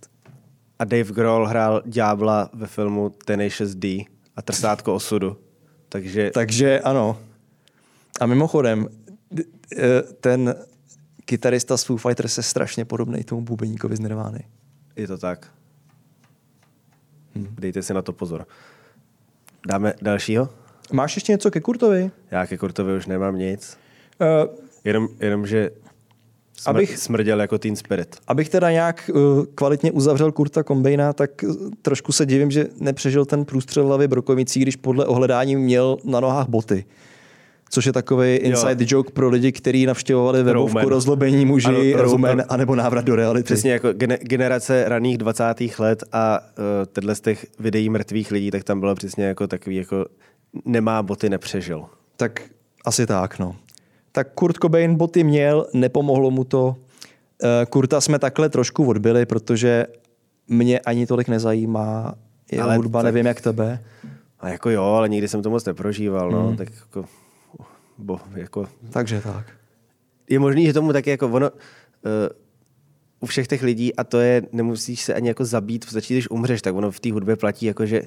A Dave Grohl hrál Ďábla ve filmu Tenacious D a Trsátko osudu. Takže Takže ano. A mimochodem, eh, ten kytarista z Foo Fighters je strašně podobný tomu bubeníkovi z Nirvány. je to tak. Hm. Dejte si na to pozor. Dáme dalšího? Máš ještě něco ke Kurtovi? Já ke Kurtovi už nemám nic. Uh, Jenom, jenom že smr- Abych- smrděl jako Teen Spirit. Abych teda nějak uh, kvalitně uzavřel Kurta Kombejna, tak uh, trošku se divím, že nepřežil ten průstřel hlavy Brokovicí, když podle ohledání měl na nohách boty. Což je takový inside joke pro lidi, kteří navštěvovali webovku Roman. rozlobení muži, Ano, Roman, anebo návrat do reality. Přesně jako gene- generace raných 20. let a uh, tenhle z těch videí mrtvých lidí, tak tam bylo přesně jako takový jako nemá boty, nepřežil. Tak asi tak, no. Tak Kurt Cobain boty měl, nepomohlo mu to. Eh, Kurta jsme takhle trošku odbyli, protože mě ani tolik nezajímá jeho Ale hudba, tak- nevím jak tebe. A jako jo, ale nikdy jsem to moc neprožíval, no, Hmm. tak jako, bo, jako Takže tak. je možný, že tomu taky jako ono, uh, u všech těch lidí, a to je, nemusíš se ani jako zabít, podstatě, když umřeš, tak ono v té hudbě platí, jako že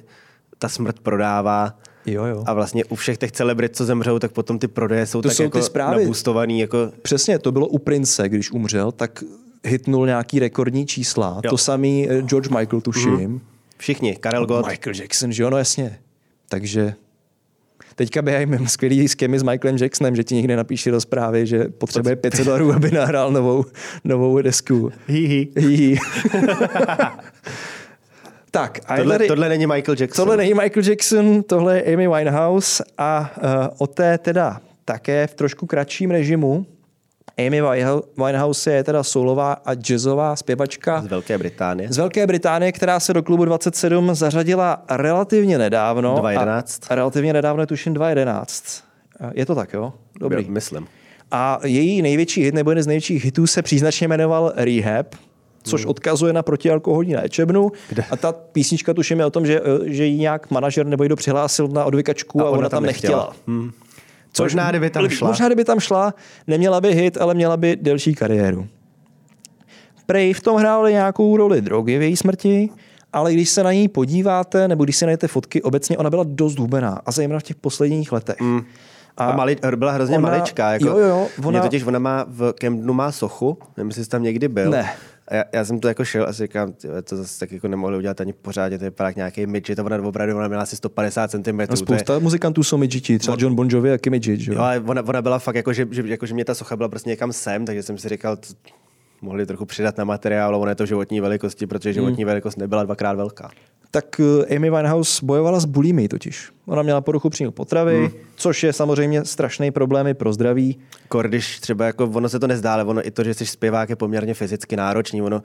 ta smrt prodává Jo, jo. a vlastně u všech těch celebrit, co zemřou, tak potom ty prodeje jsou To tak jsou jako ty zprávy. nabustovaný, jako Přesně, to bylo u Prince, když umřel, tak hitnul nějaký rekordní čísla. Jo. To samý eh, George Michael, tuším. všichni, Karel Gott, Michael Jackson, že jo, no jasně. Takže teďka běhají mimo skvělý skemy s Michaelem Jacksonem, že ti někde napíše do zprávy, že potřebuje 500 dolarů, aby nahrál novou, novou desku. Hihi. Hihi. [laughs] tak, a Tohle, tady, tohle není Michael Jackson. tohle není Michael Jackson, tohle je Amy Winehouse a uh, o té teda také v trošku kratším režimu. Amy Winehouse- je teda solová a jazzová zpěvačka z Velké Británie. z Velké Británie, která se do klubu 27 zařadila relativně nedávno. 2011. A relativně nedávno je tuším 2011. Je to tak, jo? Dobrý. Myslím. A její největší hit, nebo jeden z největších hitů se příznačně jmenoval Rehab, což odkazuje na protialkoholní léčebnu. Kde? A ta písnička tuším je o tom, že, že jí nějak manažer nebo někdo přihlásil na odvykačku a, a ona, tam nechtěla. Hmm. Možná, kdyby tam šla. Možná, kdyby tam šla, neměla by hit, ale měla by delší kariéru. Prej v tom hrály nějakou roli drogy v její smrti, ale když se na ní podíváte, nebo když si najdete fotky, obecně ona byla dost hubená, a zejména v těch posledních letech. Mm. A, mali, byla hrozně ona- maličká. Jako, jo, jo, Ona... ona- Mě totiž ona má v Kempnu má sochu, nevím, jestli jsi tam někdy byl. Ne. A já, já, jsem to jako šel a si říkám, tyhle, to zase tak jako nemohli udělat ani pořádně, to vypadá jak nějaký midget, ona opravdu ona měla asi 150 cm. No, spousta muzikantů jsou midgeti, třeba John Bon Jovi a Midget, že? Jo, ale ona, ona byla fakt jako že, že, jako, že mě ta socha byla prostě někam sem, takže jsem si říkal, mohli trochu přidat na materiál, ale ono je to v životní velikosti, protože životní velikost nebyla dvakrát velká. Tak eh, Amy Winehouse bojovala s bulimií totiž. Ona měla poruchu příjmu potravy, hmm. což je samozřejmě strašný problém i pro zdraví. Kor, když třeba jako, ono se to nezdá, ale ono i to, že jsi zpěvák je poměrně fyzicky náročný, ono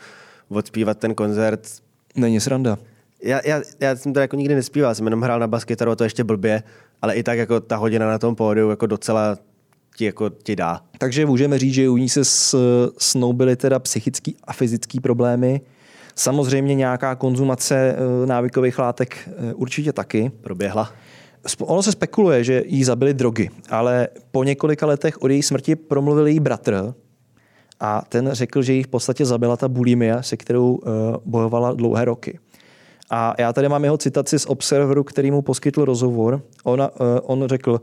odspívat ten koncert Není sranda. Já, já, já jsem to jako nikdy nespíval, jsem jenom hrál na baskytaru a to ještě blbě, ale i tak jako ta hodina na tom pódiu jako docela ti, jako, ti dá. Takže můžeme říct, že u ní se snoubily teda psychický a fyzický problémy. Samozřejmě nějaká konzumace eh, návykových látek eh, určitě taky. Proběhla. Ono se spekuluje, že jí zabili drogy, ale po několika letech od její smrti promluvil její bratr a ten řekl, že jí v podstatě zabila ta bulimia, se kterou eh, bojovala dlouhé roky. A já tady mám jeho citaci z Observeru, který mu poskytl rozhovor. Ona, on řekl,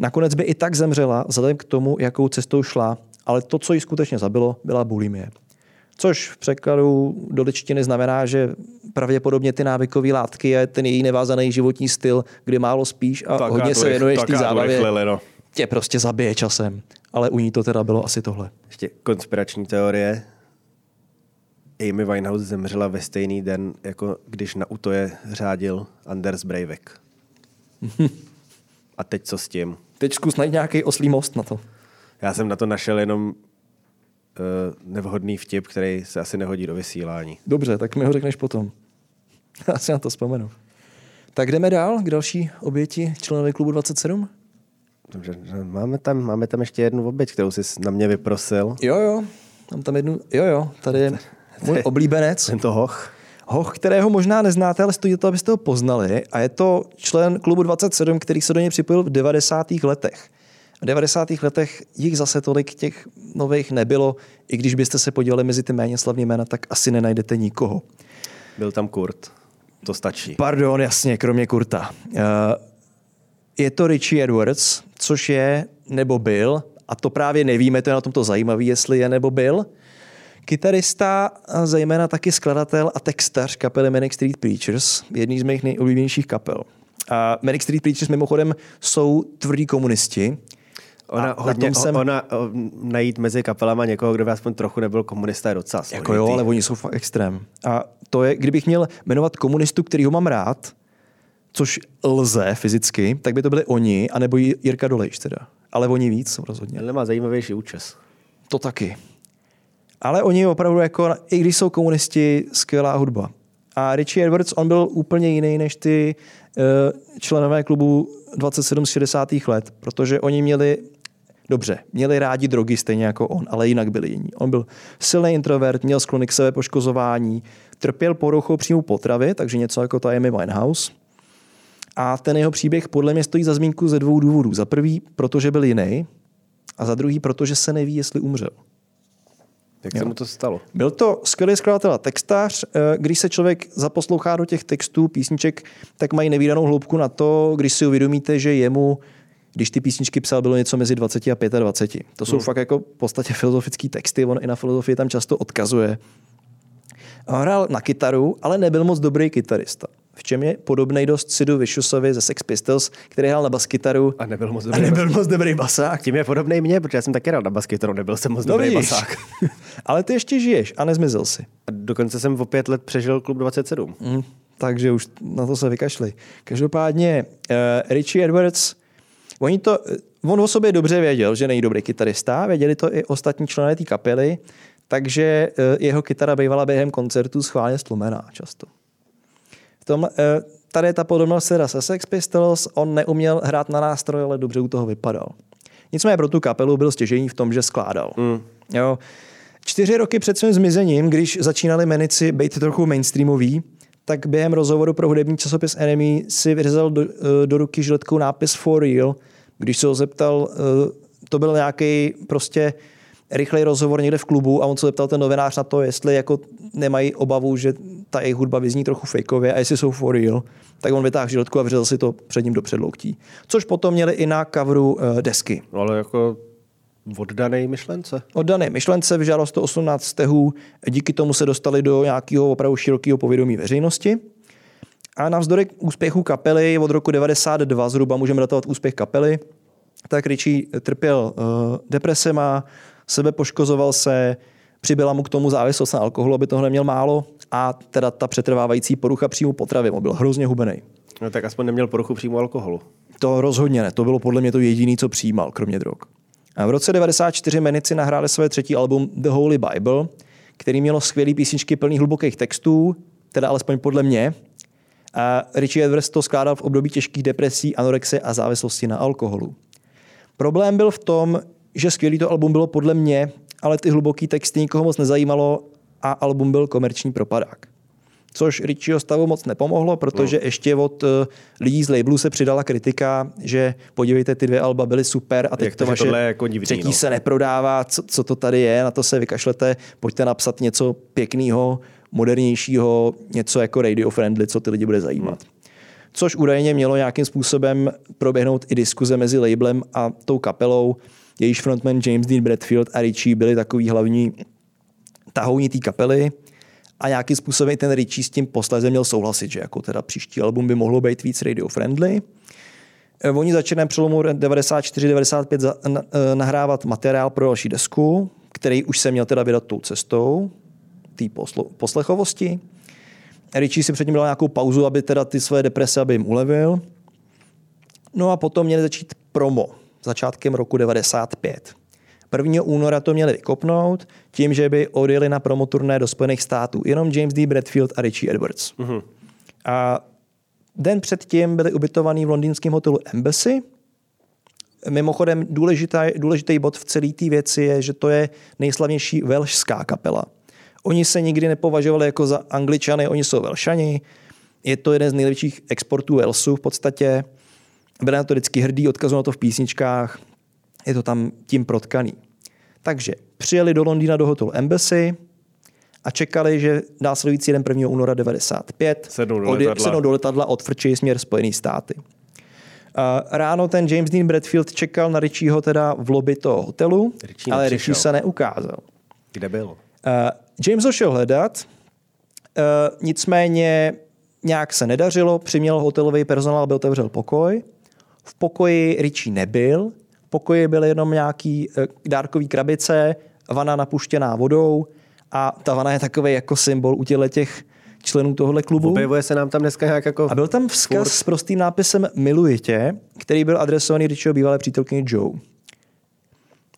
nakonec by i tak zemřela, vzhledem k tomu, jakou cestou šla, ale to, co jí skutečně zabilo, byla bulimie. Což v překladu do ličtiny znamená, že pravděpodobně ty návykové látky a ten její nevázaný životní styl, kdy málo spíš a Tak hodně a se rych- věnuješ té zábavě, no. tě prostě zabije časem. Ale u ní to teda bylo asi tohle. Ještě konspirační teorie. Amy Winehouse zemřela ve stejný den, jako když na útoje řádil Anders Breivik. [laughs] a teď co s tím? Teď zkus najít nějaký oslý most na to. Já jsem na to našel jenom uh, nevhodný vtip, který se asi nehodí do vysílání. Dobře, tak mi ho řekneš potom. [laughs] Já si na to vzpomenu. Tak jdeme dál k další oběti členové klubu 27? Dobře, máme tam, máme tam ještě jednu oběť, kterou jsi na mě vyprosil. Jo, jo, mám tam jednu, jo, jo, tady je [laughs] můj oblíbenec. Tento hoch. Hoch, kterého možná neznáte, ale stojí to, abyste ho poznali. A je to člen klubu 27, který se do něj připojil v 90. letech. V 90. letech jich zase tolik těch nových nebylo. I když byste se podívali mezi ty méně slavní jména, tak asi nenajdete nikoho. Byl tam Kurt. To stačí. Pardon, jasně, kromě Kurta. Uh, je to Richie Edwards, což je nebo byl, a to právě nevíme, to je na tomto zajímavé, jestli je nebo byl, kytarista, a zejména taky skladatel a textař kapely Manic Street Preachers, jedný z mých nejoblíbenějších kapel. A Manic Street Preachers mimochodem jsou tvrdí komunisti. Ona, a hodně, jsem... ona o, najít mezi kapelama někoho, kdo by aspoň trochu nebyl komunista, je docela Jako jo, ale oni jsou fakt extrém. A to je, kdybych měl jmenovat komunistu, který ho mám rád, což lze fyzicky, tak by to byli oni, anebo Jirka Dolejš teda. Ale oni víc rozhodně. Ale má zajímavější účes. To taky. Ale oni opravdu jako, i když jsou komunisti, skvělá hudba. A Richie Edwards, on byl úplně jiný než ty uh, členové klubu 27 z 60. let, protože oni měli Dobře, měli rádi drogy stejně jako on, ale jinak byli jiní. On byl silný introvert, měl sklony k sebe poškozování, trpěl poruchou příjmu potravy, takže něco jako ta Amy Winehouse. A ten jeho příběh podle mě stojí za zmínku ze dvou důvodů. Za prvý, protože byl jiný, a za druhý, protože se neví, jestli umřel. Jak se mu to stalo? Byl to skvělý skladatel a textař. Eh, když se člověk zaposlouchá do těch textů, písniček, tak mají nevýdanou hloubku na to, když si uvědomíte, že jemu když ty písničky psal, bylo něco mezi 20 a 25. To jsou hmm. fakt jako v podstatě filozofické texty, on i na filozofii tam často odkazuje. Hrál na kytaru, ale nebyl moc dobrý kytarista. V čem je podobný dost Sidu Viciousovi ze Sex Pistols, který hrál na baskytaru a nebyl moc dobrý, a nebyl moc dobrý basák. Tím je podobný mě, protože já jsem taky hrál na baskytaru, nebyl jsem moc no dobrý víš. basák. [laughs] ale ty ještě žiješ a nezmizel si. A dokonce jsem o pět let přežil klub 27. Mm, takže už na to se vykašli. Každopádně uh, Richie Edwards Oni to, on o sobě dobře věděl, že není dobrý kytarista, věděli to i ostatní členové té kapely, takže eh, jeho kytara bývala během koncertu schválně stlumená často. Tom, eh, tady je ta podobnost teda se Sex Pistols, on neuměl hrát na nástroj, ale dobře u toho vypadal. Nicméně pro tu kapelu byl stěžení v tom, že skládal. Mm. Jo. Čtyři roky před svým zmizením, když začínali Menici být trochu mainstreamový, tak během rozhovoru pro hudební časopis Enemy si vyřezal do, eh, do ruky žiletkou nápis For Real – když se ho zeptal, eh, to byl nějaký prostě rychlej rozhovor někde v klubu a on se zeptal ten novinář na to, jestli jako nemají obavu, že ta jejich hudba vyzní trochu fejkově a jestli jsou for real, tak on vytáhl žiletku a vřel si to před ním do předlouktí. Což potom měli i na coveru uh, desky. No ale jako oddaný myšlence. Oddaný myšlence, vyžádal 118 stehů, díky tomu se dostali do nějakého opravdu širokého povědomí veřejnosti. A navzdory úspěchu kapely od roku 92 zhruba můžeme datovat úspěch kapely, tak Richie trpěl uh, depresema, sebe poškozoval se, přibyla mu k tomu závislost na alkoholu, aby toho neměl málo a teda ta přetrvávající porucha příjmu potravy. On byl hrozně hubený. No tak aspoň neměl poruchu příjmu alkoholu. To rozhodně ne. To bylo podle mě to jediné, co přijímal, kromě drog. A v roce 94 Menici nahráli své třetí album The Holy Bible, který mělo skvělé písničky plný hlubokých textů, teda alespoň podle mě, a Richie Edwards to skládal v období těžkých depresí, anorexie a závislosti na alkoholu. Problém byl v tom, že skvělý to album bylo podle mě, ale ty hluboký texty nikoho moc nezajímalo a album byl komerční propadák. Což Richieho stavu moc nepomohlo, protože no. ještě od uh, lidí z labelu se přidala kritika, že podívejte, ty dvě alba byly super a teď Jak to, to vaše jako divný, třetí no. se neprodává, co, co to tady je, na to se vykašlete, pojďte napsat něco pěkného, modernějšího, něco jako radio friendly, co ty lidi bude zajímat. Hmm. Což údajně mělo nějakým způsobem proběhnout i diskuze mezi labelem a tou kapelou. Jejíž frontman James Dean Bradfield a Richie byli takový hlavní tahouni té kapely a nějakým způsobem ten Richie s tím posléze měl souhlasit, že jako teda příští album by mohlo být víc radio friendly. Eh, oni na přelomu 94-95 eh, nahrávat materiál pro další desku, který už se měl teda vydat tou cestou té poslechovosti. Richie si předtím dal nějakou pauzu, aby teda ty své deprese, aby jim ulevil. No a potom měli začít promo začátkem roku 95. 1. února to měli vykopnout tím, že by odjeli na promoturné do Spojených států. Jenom James D. Bradfield a Richie Edwards. Uh-huh. A den předtím byli ubytovaní v londýnském hotelu Embassy. Mimochodem důležitý, důležitý bod v celé té věci je, že to je nejslavnější velšská kapela. Oni se nikdy nepovažovali jako za angličany, oni jsou velšani. Je to jeden z nejlepších exportů Walesu v podstatě. Byli na to vždycky hrdí, odkazují na to v písničkách. Je to tam tím protkaný. Takže přijeli do Londýna do hotelu Embassy a čekali, že následující den 1. února 95 sednou do letadla, sednou do letadla odfrčí směr Spojený státy. Ráno ten James Dean Bradfield čekal na Richieho teda v lobby toho hotelu, Richie ale. Richie se neukázal. Kde byl? James ho šel hledat, nicméně nějak se nedařilo, přiměl hotelový personál, aby otevřel pokoj. V pokoji Richie nebyl, v pokoji byly jenom nějaký uh, dárkový krabice, vana napuštěná vodou a ta vana je takový jako symbol u těch členů tohohle klubu. Objevuje se nám tam dneska nějak jako... A byl tam vzkaz s prostým nápisem Miluji tě, který byl adresovaný Richieho bývalé přítelkyni Joe.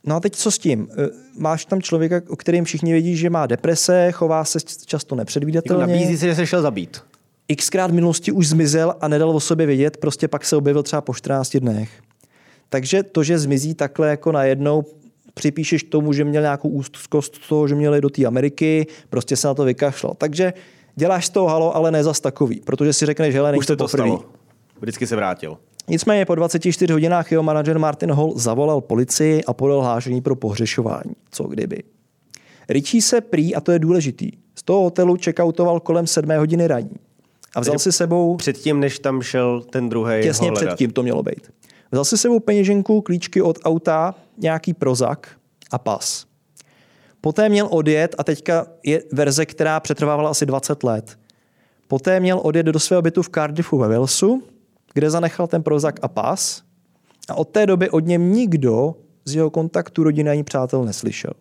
No a teď co s tím? E, Máš tam člověka, o kterém všichni vědí, že má deprese, chová se často jako nepředvídatelně. nabízí se, že se šel zabít. Xkrát v minulosti už zmizel a nedal o sobě vědět, prostě pak se objevil třeba po 14 dnech. Takže to, že zmizí takhle jako najednou, připíšeš tomu, že měl nějakou úzkost z toho, že měli do té Ameriky, prostě se na to vykašlal. Takže děláš z toho halo, ale ne zas takový, protože si řekneš, že hele, Už se to poprvý. stalo. Vždycky se vrátil. Nicméně po 24 hodinách jeho manažer Martin Hall zavolal policii a podal hlášení pro pohřešování. Co kdyby. Richie se prý, a to je důležitý, z toho hotelu checkoutoval kolem 7 hodiny raní. A vzal si sebou, Předtím, než tam šel ten druhý těsně předtím to mělo být, vzal si sebou peněženku, klíčky od auta, nějaký prozak a pas. Poté měl odjet, a teďka je verze, která přetrvávala asi 20 let. Poté měl odjet do svého bytu v Cardiffu ve Walesu, kde zanechal ten prozak a pas. A od té doby od něm nikdo z jeho kontaktu rodiny ani přátel neslyšel.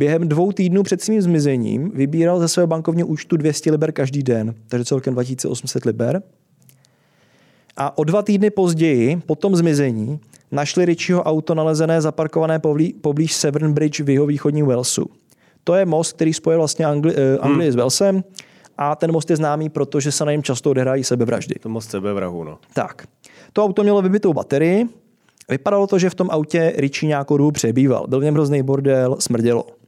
Během dvou týdnů před svým zmizením vybíral ze svého bankovního účtu 200 liber každý den, takže celkem 2800 liber. A o dva týdny později, po tom zmizení, našli Richieho auto nalezené zaparkované poblí, poblíž Severn Bridge v jihovýchodním Walesu. To je most, který spojuje vlastně Angli, eh, Anglii hmm. s Walesem a ten most je známý, protože se na něm často odehrají sebevraždy. To moc sebevrahu, no. Tak, to auto mělo vybitou baterii. Vypadalo to, že v tom autě Richie nějakou dobu přebýval. Byl v něm hrozný bordel, smrdělo.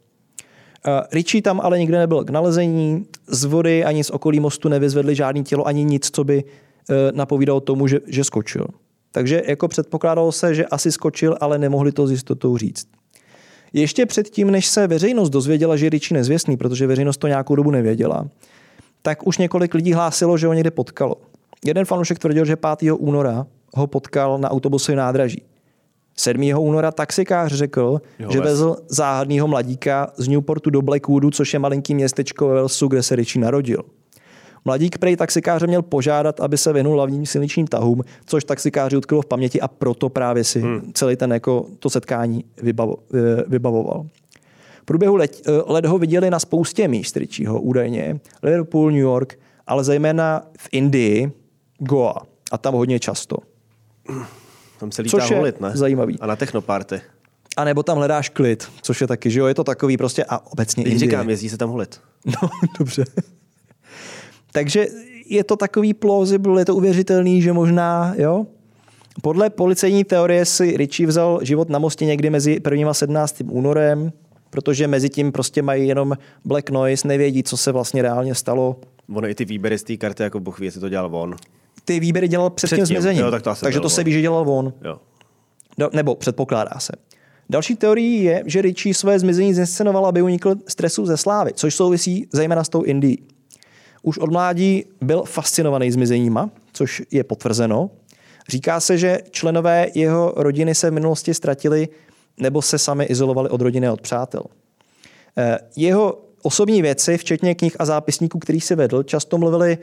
Uh, Richie tam ale nikde nebyl k nalezení. Z vody ani z okolí mostu nevyzvedli žádný tělo, ani nic, co by uh, napovídalo tomu, že, že skočil. Takže jako předpokládalo se, že asi skočil, ale nemohli to s jistotou říct. Ještě předtím, než se veřejnost dozvěděla, že je Richie nezvěstný, protože veřejnost to nějakou dobu nevěděla, tak už několik lidí hlásilo, že ho někde potkalo. Jeden fanoušek tvrdil, že 5. února ho potkal na autobusovém nádraží. 7. února taxikář řekl, Jo, že vezl záhadného mladíka z Newportu do Blackwoodu, což je malinký městečko ve Walesu, kde se Richie narodil. Mladík prej taxikáře měl požádat, aby se vyhnul hlavním silničním tahům, což taxikáři utkvělo v paměti a proto právě si hmm. celý ten jako to setkání vybavo, eh, vybavoval. V průběhu let, eh, let ho viděli na spoustě míst Richieho údajně. Liverpool, New York, ale zejména v Indii, Goa. A tam hodně často. Tam se lítá Což holit, ne? zajímavý. A na technoparty. A nebo tam hledáš klid, což je taky, že jo, je to takový prostě a obecně Teď říkám, jezdí se tam holit. [laughs] No, dobře. Takže je to takový plausible, je to uvěřitelný, že možná, jo? Podle policejní teorie si Richie vzal život na mostě někdy mezi 1. a 17. únorem, protože mezi tím prostě mají jenom black noise, nevědí, co se vlastně reálně stalo. Ono i ty výběry z té karty, jako Bůh ví, jestli to dělal on. Ty výběry dělal před tím Předtím, zmizením. jo, tak to asi Takže to se ví, že dělal on. Jo. Nebo předpokládá se. Další teorií je, že Richie své zmizení zinscenoval, aby unikl stresu ze slávy, což souvisí zejména s tou Indií. Už od mládí byl fascinovaný zmizeníma, což je potvrzeno. Říká se, že členové jeho rodiny se v minulosti ztratili nebo se sami izolovali od rodiny a od přátel. Eh, Jeho osobní věci, včetně knih a zápisníků, který si vedl, často mluvili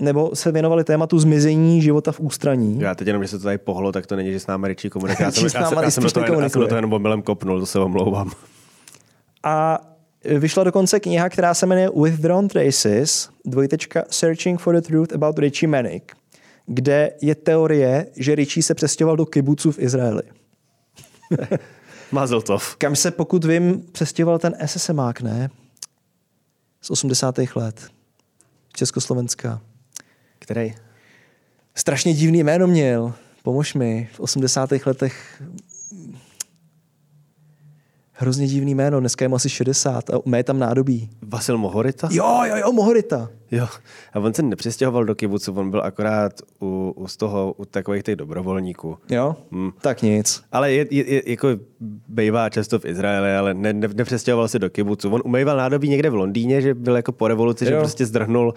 nebo se věnovali tématu zmizení života v ústraní. Já teď jenom, že se to tady pohlo, tak to není, že s námi Richie komunikuje. [laughs] Já jsem, já, jsem, já, jsem do toho, já jsem do toho jenom omylem kopnul, to se omlouvám. A vyšla dokonce kniha, která se jmenuje Withdrawn Traces, dvojtečka Searching for the Truth about Richie Manic, kde je teorie, že Richie se přestěhoval do kibucu v Izraeli. [laughs] Mazeltov. Kam se, pokud vím, přestěhoval ten SSMák, ne? Z 80. let. Československa. Který? Strašně divný jméno měl. Pomož mi. V 80. letech hrozně divný jméno. Dneska je mu asi 60 a má tam nádobí. Vasil Mohorita? Jo, jo, jo, Mohorita. Jo. A on se nepřestěhoval do kibucu, on byl akorát u, u z toho, u takových těch dobrovolníků. Jo? Hmm. Tak nic. Ale je, je, je, jako bývá často v Izraeli, ale ne, ne, nepřestěhoval se do kibucu. On umýval nádobí někde v Londýně, že byl jako po revoluci, jo. že prostě zdrhnul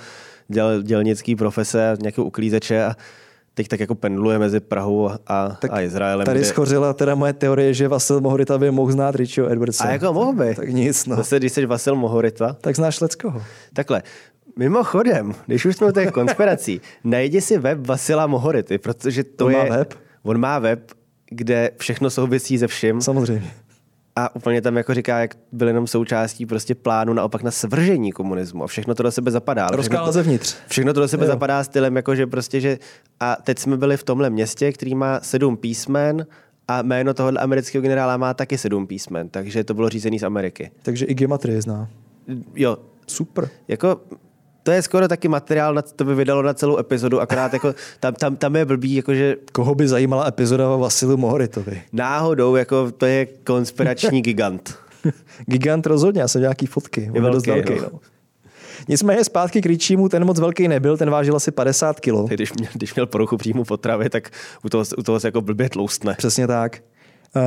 děl, dělnický profese, nějakého uklízeče a teď tak jako pendluje mezi Prahou a, tak a Izraelem. Tady kde... schořila teda moje teorie, že Vasil Mohorita by mohl znát Richieho Edwardsa. A jako mohl by. Tak nic, no. Zase, když jsi Vasil Mohorita. Tak znáš Leckoho. Takhle, Mimochodem, když už jsme u těch konspirací, [laughs] najdi si web Vasila Mohority, protože to on je... má web? On má web, kde všechno souvisí se vším. Samozřejmě. A úplně tam jako říká, jak byl jenom součástí prostě plánu naopak na svržení komunismu. A všechno to do sebe zapadá. Rozkála zevnitř. Všechno to do sebe jo. zapadá stylem, jako že prostě, že a teď jsme byli v tomhle městě, který má sedm písmen a jméno tohohle amerického generála má taky sedm písmen, takže to bylo řízený z Ameriky. Takže i gematrie zná. Jo. Super. Jako to je skoro taky materiál, na, to by vydalo na celou epizodu, akorát jako tam, tam, tam je blbý, jakože... Koho by zajímala epizoda o Vasilu Mohoritovi? Náhodou, jako to je konspirační [laughs] gigant. gigant rozhodně, já jsem nějaký fotky. Je velký, velký no. no. Nicméně zpátky k Richímu, ten moc velký nebyl, ten vážil asi 50 kg. Když měl, když měl poruchu příjmu potravy, tak u toho, u toho se jako blbě tloustne. Přesně tak. Uh,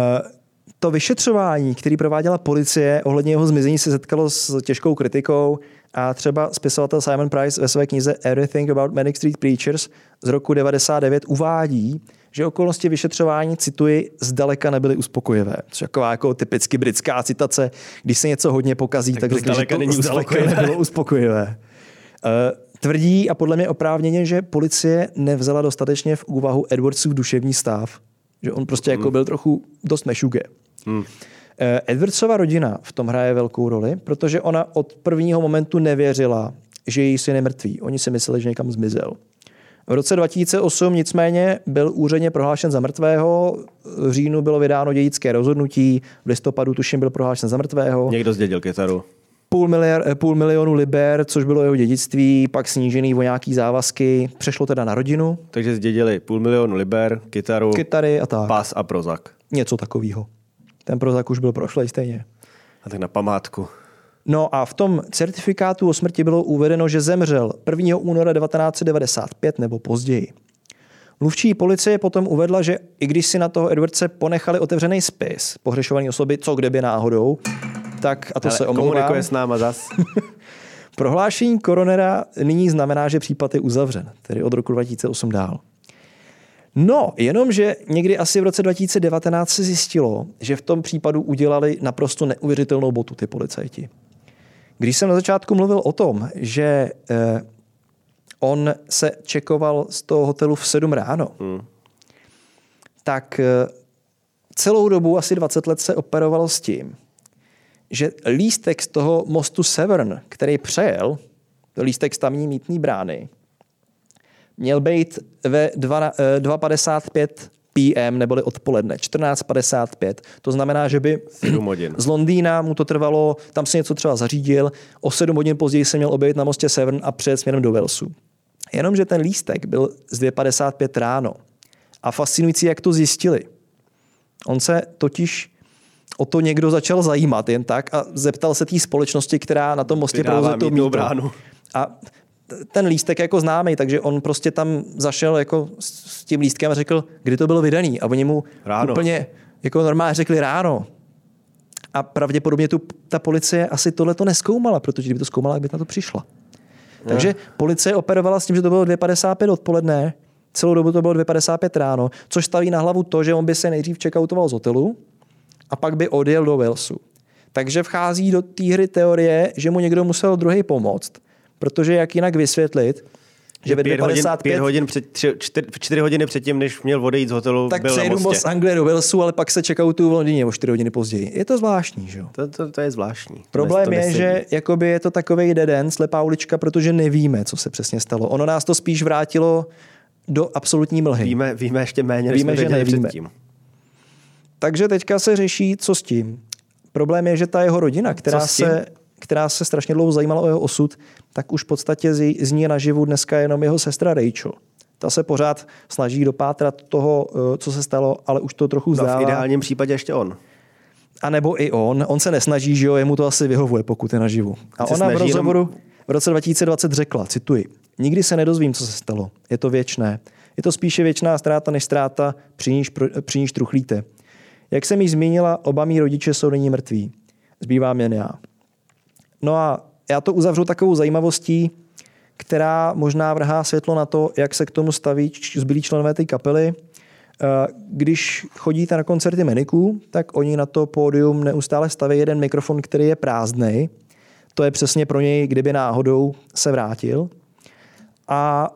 to vyšetřování, který prováděla policie ohledně jeho zmizení, se setkalo s těžkou kritikou. A třeba spisovatel Simon Price ve své knize Everything About Manic Street Preachers z roku 99 uvádí, že okolnosti vyšetřování, cituji, zdaleka nebyly uspokojivé. Což je taková jako typicky britská citace, když se něco hodně pokazí, tak, tak řekne, že to není zdaleka uspokojivé. nebylo uspokojivé. Uh, tvrdí a podle mě oprávněně, že policie nevzala dostatečně v úvahu Edwardsův duševní stav. Že on prostě jako hmm. byl trochu dost mešuge. Hmm. Eh, Edwardsova rodina v tom hraje velkou roli, protože ona od prvního momentu nevěřila, že její syn je mrtvý. Oni si mysleli, že někam zmizel. V roce 2008 nicméně byl úředně prohlášen za mrtvého, v říjnu bylo vydáno dědické rozhodnutí, v listopadu tuším byl prohlášen za mrtvého. Někdo zdědil kytaru. Půl, miliard, eh, půl milionu liber, což bylo jeho dědictví, pak snížený o nějaký závazky, přešlo teda na rodinu. Takže zdědili půl milionu liber, kytaru, kytary a tak. pas a prozak. Něco takového. Ten Prozac už byl prošlej stejně. A tak na památku. No a v tom certifikátu o smrti bylo uvedeno, že zemřel 1. února 1995 nebo později. Mluvčí policie potom uvedla, že i když si na toho Edwardse ponechali otevřený spis pohřešovaný osoby, co kdyby náhodou, tak, a to Ale se omlouvám. Komunikuje s náma zas. [laughs] Prohlášení koronera nyní znamená, že případ je uzavřen, tedy od roku 2008 dál. No, jenomže někdy asi v roce 2019 se zjistilo, že v tom případu udělali naprosto neuvěřitelnou botu ty policajti. Když jsem na začátku mluvil o tom, že eh, on se čekoval z toho hotelu v 7 ráno, hmm. tak eh, celou dobu, asi 20 let, se operovalo s tím, že lístek z toho mostu Severn, který přejel, to lístek z tamní mítní brány, měl být ve 2.55 PM, neboli odpoledne, 14.55. To znamená, že by z Londýna mu to trvalo, tam si něco třeba zařídil, o 7 hodin později se měl objevit na mostě Severn a přijet směrem do Walesu. Jenomže ten lístek byl z 2.55 ráno. A fascinující, jak to zjistili. On se totiž o to někdo začal zajímat jen tak a zeptal se té společnosti, která na tom mostě provozuje to mýto. Bránu. A ten lístek jako známý, takže on prostě tam zašel jako s tím lístkem a řekl, kdy to bylo vydaný. A oni mu ráno. úplně jako normálně řekli ráno. A pravděpodobně tu, ta policie asi tohle to neskoumala, protože kdyby to zkoumala, jak by na to přišla. Takže ne. policie operovala s tím, že to bylo 2.55 odpoledne, celou dobu to bylo 2.55 ráno, což staví na hlavu to, že on by se nejdřív checkoutoval z hotelu a pak by odjel do Walesu. Takže vchází do té hry teorie, že mu někdo musel druhý pomoct Protože jak jinak vysvětlit, že ve 5 hodin, pět hodin před, tři, čtyři, čtyři hodiny předtím, než měl odejít z hotelu, tak byl přejdu most z Anglie do Walesu, ale pak se tu v Londýně o čtyři hodiny později. Je to zvláštní, že jo? To, to, to, je zvláštní. Problém to je, že jakoby je to takový jeden, slepá ulička, protože nevíme, co se přesně stalo. Ono nás to spíš vrátilo do absolutní mlhy. Víme, víme ještě méně, než Víme, jsme že nevíme. předtím. Takže teďka se řeší, co s tím. Problém je, že ta jeho rodina, která, se, která se strašně dlouho zajímala o jeho osud, tak už v podstatě z, ní je naživu dneska jenom jeho sestra Rachel. Ta se pořád snaží dopátrat toho, eh, co se stalo, ale už to trochu No, v vzdává. ideálním případě ještě on. A nebo i on. On se nesnaží, že jo, jemu to asi vyhovuje, pokud je naživu. A ona v snaží jenom- rozhovoru v roce 2020 řekla, cituji, nikdy se nedozvím, co se stalo. Je to věčné. Je to spíše věčná ztráta než ztráta, při níž, při níž truchlíte. Jak jsem již zmínila, oba mý rodiče jsou nyní mrtví. Zbývám jen já. No a já to uzavřu takovou zajímavostí, která možná vrhá světlo na to, jak se k tomu staví zbylí členové té kapely. Eh, Když chodíte na koncerty Meniků, tak oni na to pódium neustále staví jeden mikrofon, který je prázdný. To je přesně pro něj, kdyby náhodou se vrátil. A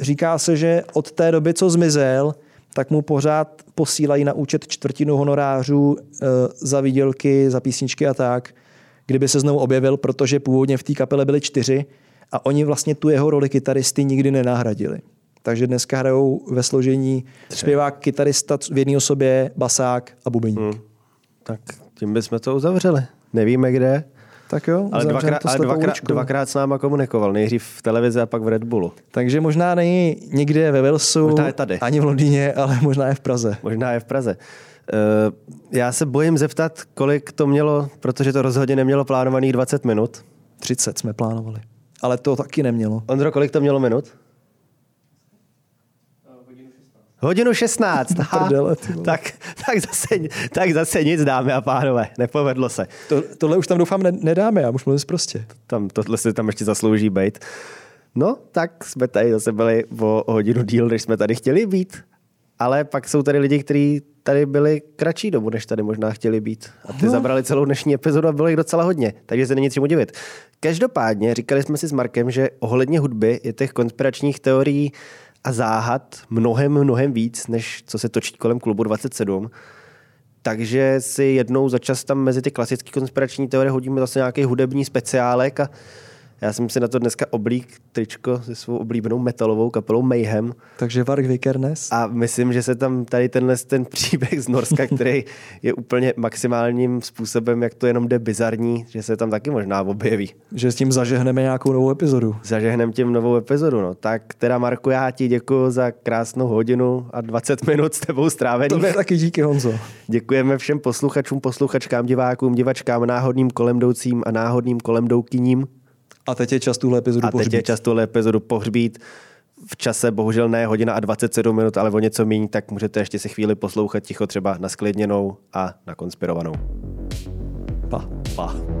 říká se, že od té doby, co zmizel, tak mu pořád posílají na účet čtvrtinu honorářů eh, za výdělky, za písničky a tak, kdyby se znovu objevil, protože původně v té kapele byli čtyři a oni vlastně tu jeho roli kytaristy nikdy nenahradili. Takže dneska hrajou ve složení zpěvák, kytarista v jedné osobě, basák a bubeník. Hmm. Tak tím bychom to uzavřeli. Nevíme kde, Tak jo, ale, dvakrát, ale dvakrát, dvakrát s náma komunikoval. Nejdřív v televizi a pak v Red Bullu. Takže možná není nikde ve Walesu, Možná je tady. ani v Londýně, ale možná je v Praze. Možná je v Praze. Eh, Já se bojím zeptat, kolik to mělo, protože to rozhodně nemělo plánovaných 20 minut. 30 jsme plánovali. Ale to taky nemělo. Ondro, kolik to mělo minut? Hodinu 16. Aha. prdele, tak, tak, zase, tak zase nic, dámy a pánové. Nepovedlo se. To, tohle už tam doufám ne, nedáme, já už mluvím prostě. Tam, tohle si tam ještě zaslouží být. No, tak jsme tady zase byli o hodinu díl, než jsme tady chtěli být. Ale pak jsou tady lidi, kteří tady byli kratší dobu, než tady možná chtěli být. A ty No. zabrali celou dnešní epizodu a bylo jich docela hodně, takže se není čemu divit. Každopádně říkali jsme si s Markem, že ohledně hudby je těch konspiračních teorií a záhad mnohem, mnohem víc, než co se točí kolem klubu 27. Takže si jednou za čas tam mezi ty klasické konspirační teorie hodíme zase nějaký hudební speciálek a já jsem si na to dneska oblík tričko se svou oblíbenou metalovou kapelou Mayhem Takže Varg Vikernes. a myslím, že se tam tady tenhle ten příběh z Norska, [laughs] který je úplně maximálním způsobem, jak to jenom jde bizarní, že se tam taky možná objeví. Že s tím zažehneme nějakou novou epizodu. Zažehnem tím novou epizodu. No. Tak teda Marku, já ti děkuji za krásnou hodinu a 20 minut s tebou strávených. Tobě taky díky, Honzo. Děkujeme všem posluchačům, posluchačkám, divákům, divačkám, náhodným kolemdoucím a náhodným kolemdoukyním. A teď je čas tuhle epizodu A teď je pohřbít. čas tuhle epizodu pohřbít. V čase bohužel ne hodina a 27 minut, ale o něco méně, tak můžete ještě si chvíli poslouchat ticho třeba na sklidněnou a na konspirovanou. Pa. Pa.